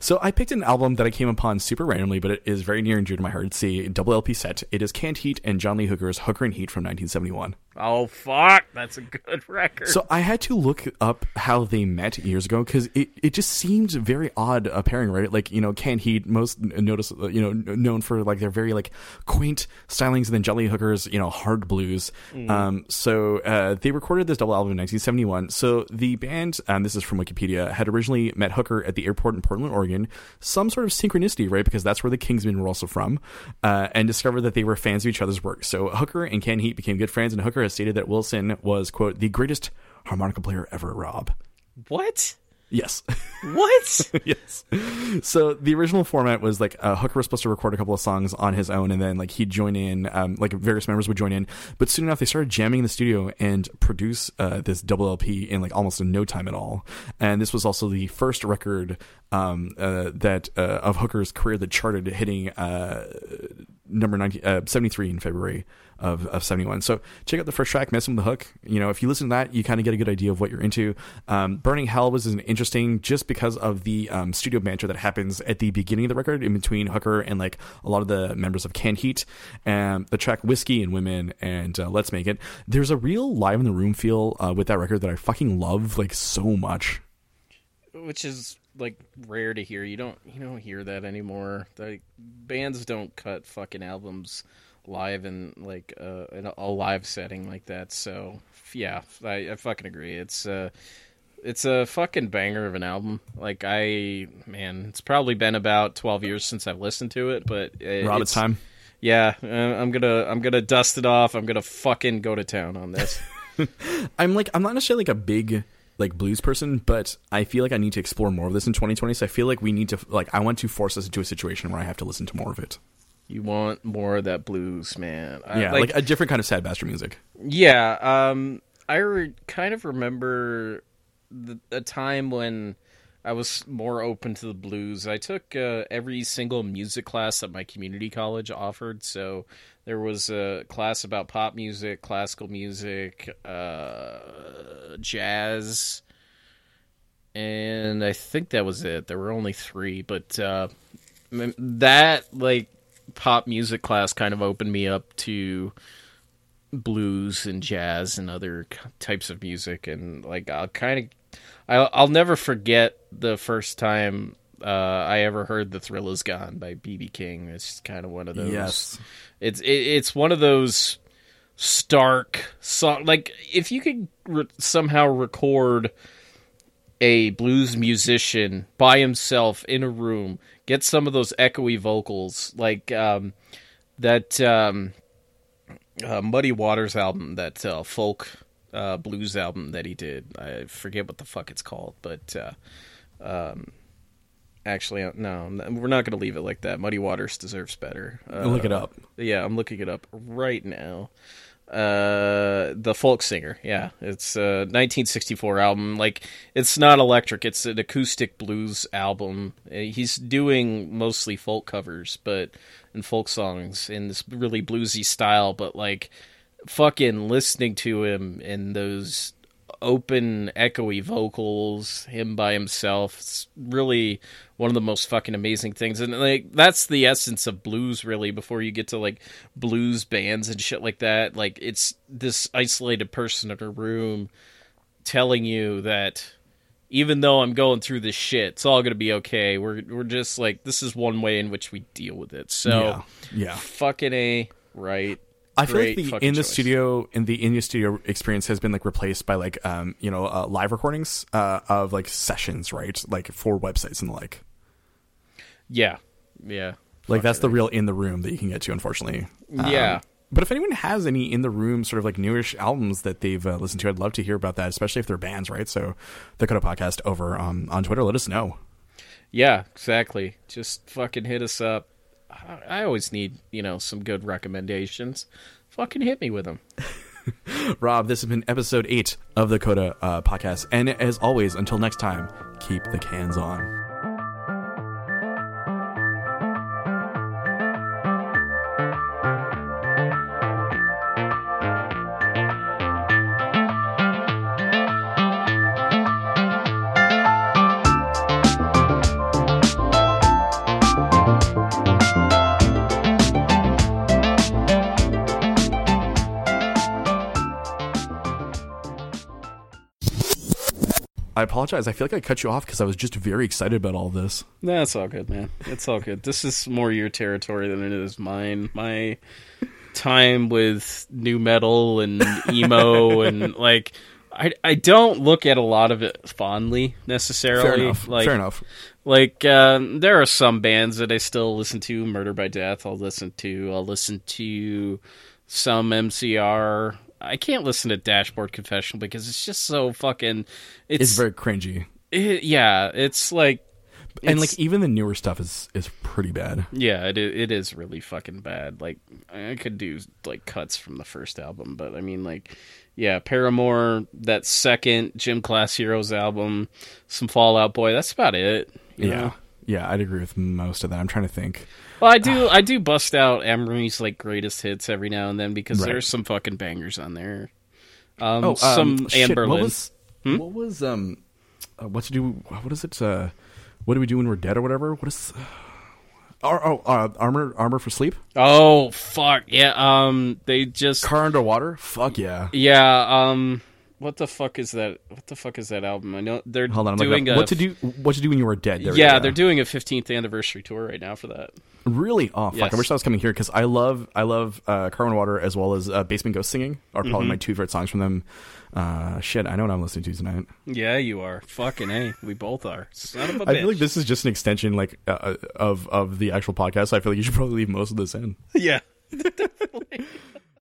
So I picked an album that I came upon super randomly, but it is very near and dear to my heart. It's a double LP set. It is Canned Heat and John Lee Hooker's Hooker and Heat from 1971. Oh fuck, that's a good record. So I had to look up how they met years ago because it, it just seemed very odd a pairing, right? Like you know, Canned Heat most notice you know known for like their very like quaint stylings, and then Lee Hooker's you know hard blues. Um, so uh, they recorded this double album in 1971. So the band, and this is from Wikipedia, had originally met Hooker at the airport in Portland, Oregon. Some sort of synchronicity, right? Because that's where the Kingsmen were also from, uh, and discovered that they were fans of each other's work. So Hooker and Canned Heat became good friends, and Hooker has stated that Wilson was quote the greatest harmonica player ever. Rob. what? Yes. What? yes. So the original format was like uh, Hooker was supposed to record a couple of songs on his own, and then like he'd join in, um, like various members would join in. But soon enough, they started jamming in the studio and produce uh, this double LP in like almost no time at all. And this was also the first record um, uh, that uh, of Hooker's career that charted, hitting uh, number 90, uh, 73 in February of, of 71. So check out the first track, Messing with the Hook. You know, if you listen to that, you kind of get a good idea of what you're into. Um, Burning Hell was an interesting just because of the um, studio banter that happens at the beginning of the record in between Hooker and like a lot of the members of Canned Heat. And the track Whiskey and Women and uh, Let's Make It. There's a real live in the room feel uh, with that record that I fucking love like so much. Which is like rare to hear. You don't you don't hear that anymore. Like bands don't cut fucking albums live in like uh, in a, live setting like that. So yeah, I, I fucking agree. It's uh it's a fucking banger of an album. Like I man, it's probably been about 12 years since I've listened to it, but it, Rob, it's time. Yeah, uh, I'm gonna I'm gonna dust it off. I'm gonna fucking go to town on this. I'm like I'm not necessarily like a big like blues person, but I feel like I need to explore more of this in 2020. So I feel like we need to like I want to force us into a situation where I have to listen to more of it. You want more of that blues, man? I- Yeah, like, a different kind of sad bastard music. Yeah, um, I re- kind of remember the, a time when I was more open to the blues. I took uh, every single music class that my community college offered. So there was a class about pop music, classical music, uh, jazz, and I think that was it. There were only three, but uh, that like pop music class kind of opened me up to blues and jazz and other types of music and like I'll kind of I'll, I'll never forget the first time uh, I ever heard "The Thrill Is Gone" by BB King. It's kind of one of those. Yes. It's it, it's one of those stark song. Like if you could re- somehow record a blues musician by himself in a room, get some of those echoey vocals, like um, that um, uh, Muddy Waters album, that uh, folk uh, blues album that he did. I forget what the fuck it's called, but uh, um, actually, uh, no, we're not going to leave it like that. Muddy Waters deserves better. Uh, Look it up. Yeah, I'm looking it up right now. Uh, the folk singer. Yeah, it's a 1964 album. Like, it's not electric. It's an acoustic blues album. Uh, He's doing mostly folk covers, but and folk songs in this really bluesy style. But like, fucking listening to him in those open, echoey vocals, him by himself. It's really one of the most fucking amazing things, and like that's the essence of blues, really. Before you get to like blues bands and shit like that, like it's this isolated person in a room telling you that even though I'm going through this shit, it's all gonna be okay. We're we're just like this is one way in which we deal with it. So Yeah, yeah. fucking a right. I feel like the in the choice. studio in the in the studio experience has been like replaced by like um you know uh, live recordings uh, of like sessions right like for websites and the like Yeah, yeah, like that's the real in the room that you can get to unfortunately Um, yeah. but if anyone has any in the room sort of like newish albums that they've uh, listened to I'd love to hear about that especially if they're bands right so the Coda podcast over um, on Twitter let us know Yeah, exactly. Just fucking hit us up. I always need, you know, some good recommendations. Fucking hit me with them. Rob this has been episode 8 of the Coda uh, podcast and as always until next time keep the cans on I apologize. I feel like I cut you off because I was just very excited about all this. That's all good, man. It's all good. This is more your territory than it is mine. My time with nu metal and emo and like I I don't look at a lot of it fondly necessarily. Fair enough. Like Fair enough. Like um, there are some bands that I still listen to. Murder by Death. I'll listen to. I'll listen to some MCR. I can't listen to Dashboard Confessional because it's just so fucking. It's, It's very cringy, it- yeah. It's like and like even the newer stuff is is pretty bad. yeah. It it is really fucking bad. Like I could do like cuts from the first album, but I mean like yeah, Paramore. That second Gym Class Heroes album, some Fallout Boy. That's about it. you Yeah, know? yeah, I'd agree with most of that. I'm trying to think. Well, I do. I do bust out Emery's like greatest hits every now and then because Right. there's some fucking bangers on there. Um, Oh, some um, Anberlin. What was, what was um, uh, what to do? What is it? Uh, what do we do when we're dead or whatever? What is? Uh, oh, uh, armor, armor for sleep. Oh fuck yeah. Um, they just Car underwater. Fuck yeah. yeah. Um, what the fuck is that? What the fuck is that album? I know they're Hold on. I'm doing a what to do? What to do when you were dead? There yeah, they're doing a 15th anniversary tour right now for that. Really? Oh fuck! Yes. I wish I was coming here because I love I love uh, Car Underwater as well as uh, Basement Ghost singing are Mm-hmm. probably my two favorite songs from them. Uh, shit, I know what I'm listening to tonight. Yeah, you are fucking a. We both are. Son of a bitch. I feel like this is just an extension like uh, of of the actual podcast. So I feel like you should probably leave most of this in. yeah. Definitely.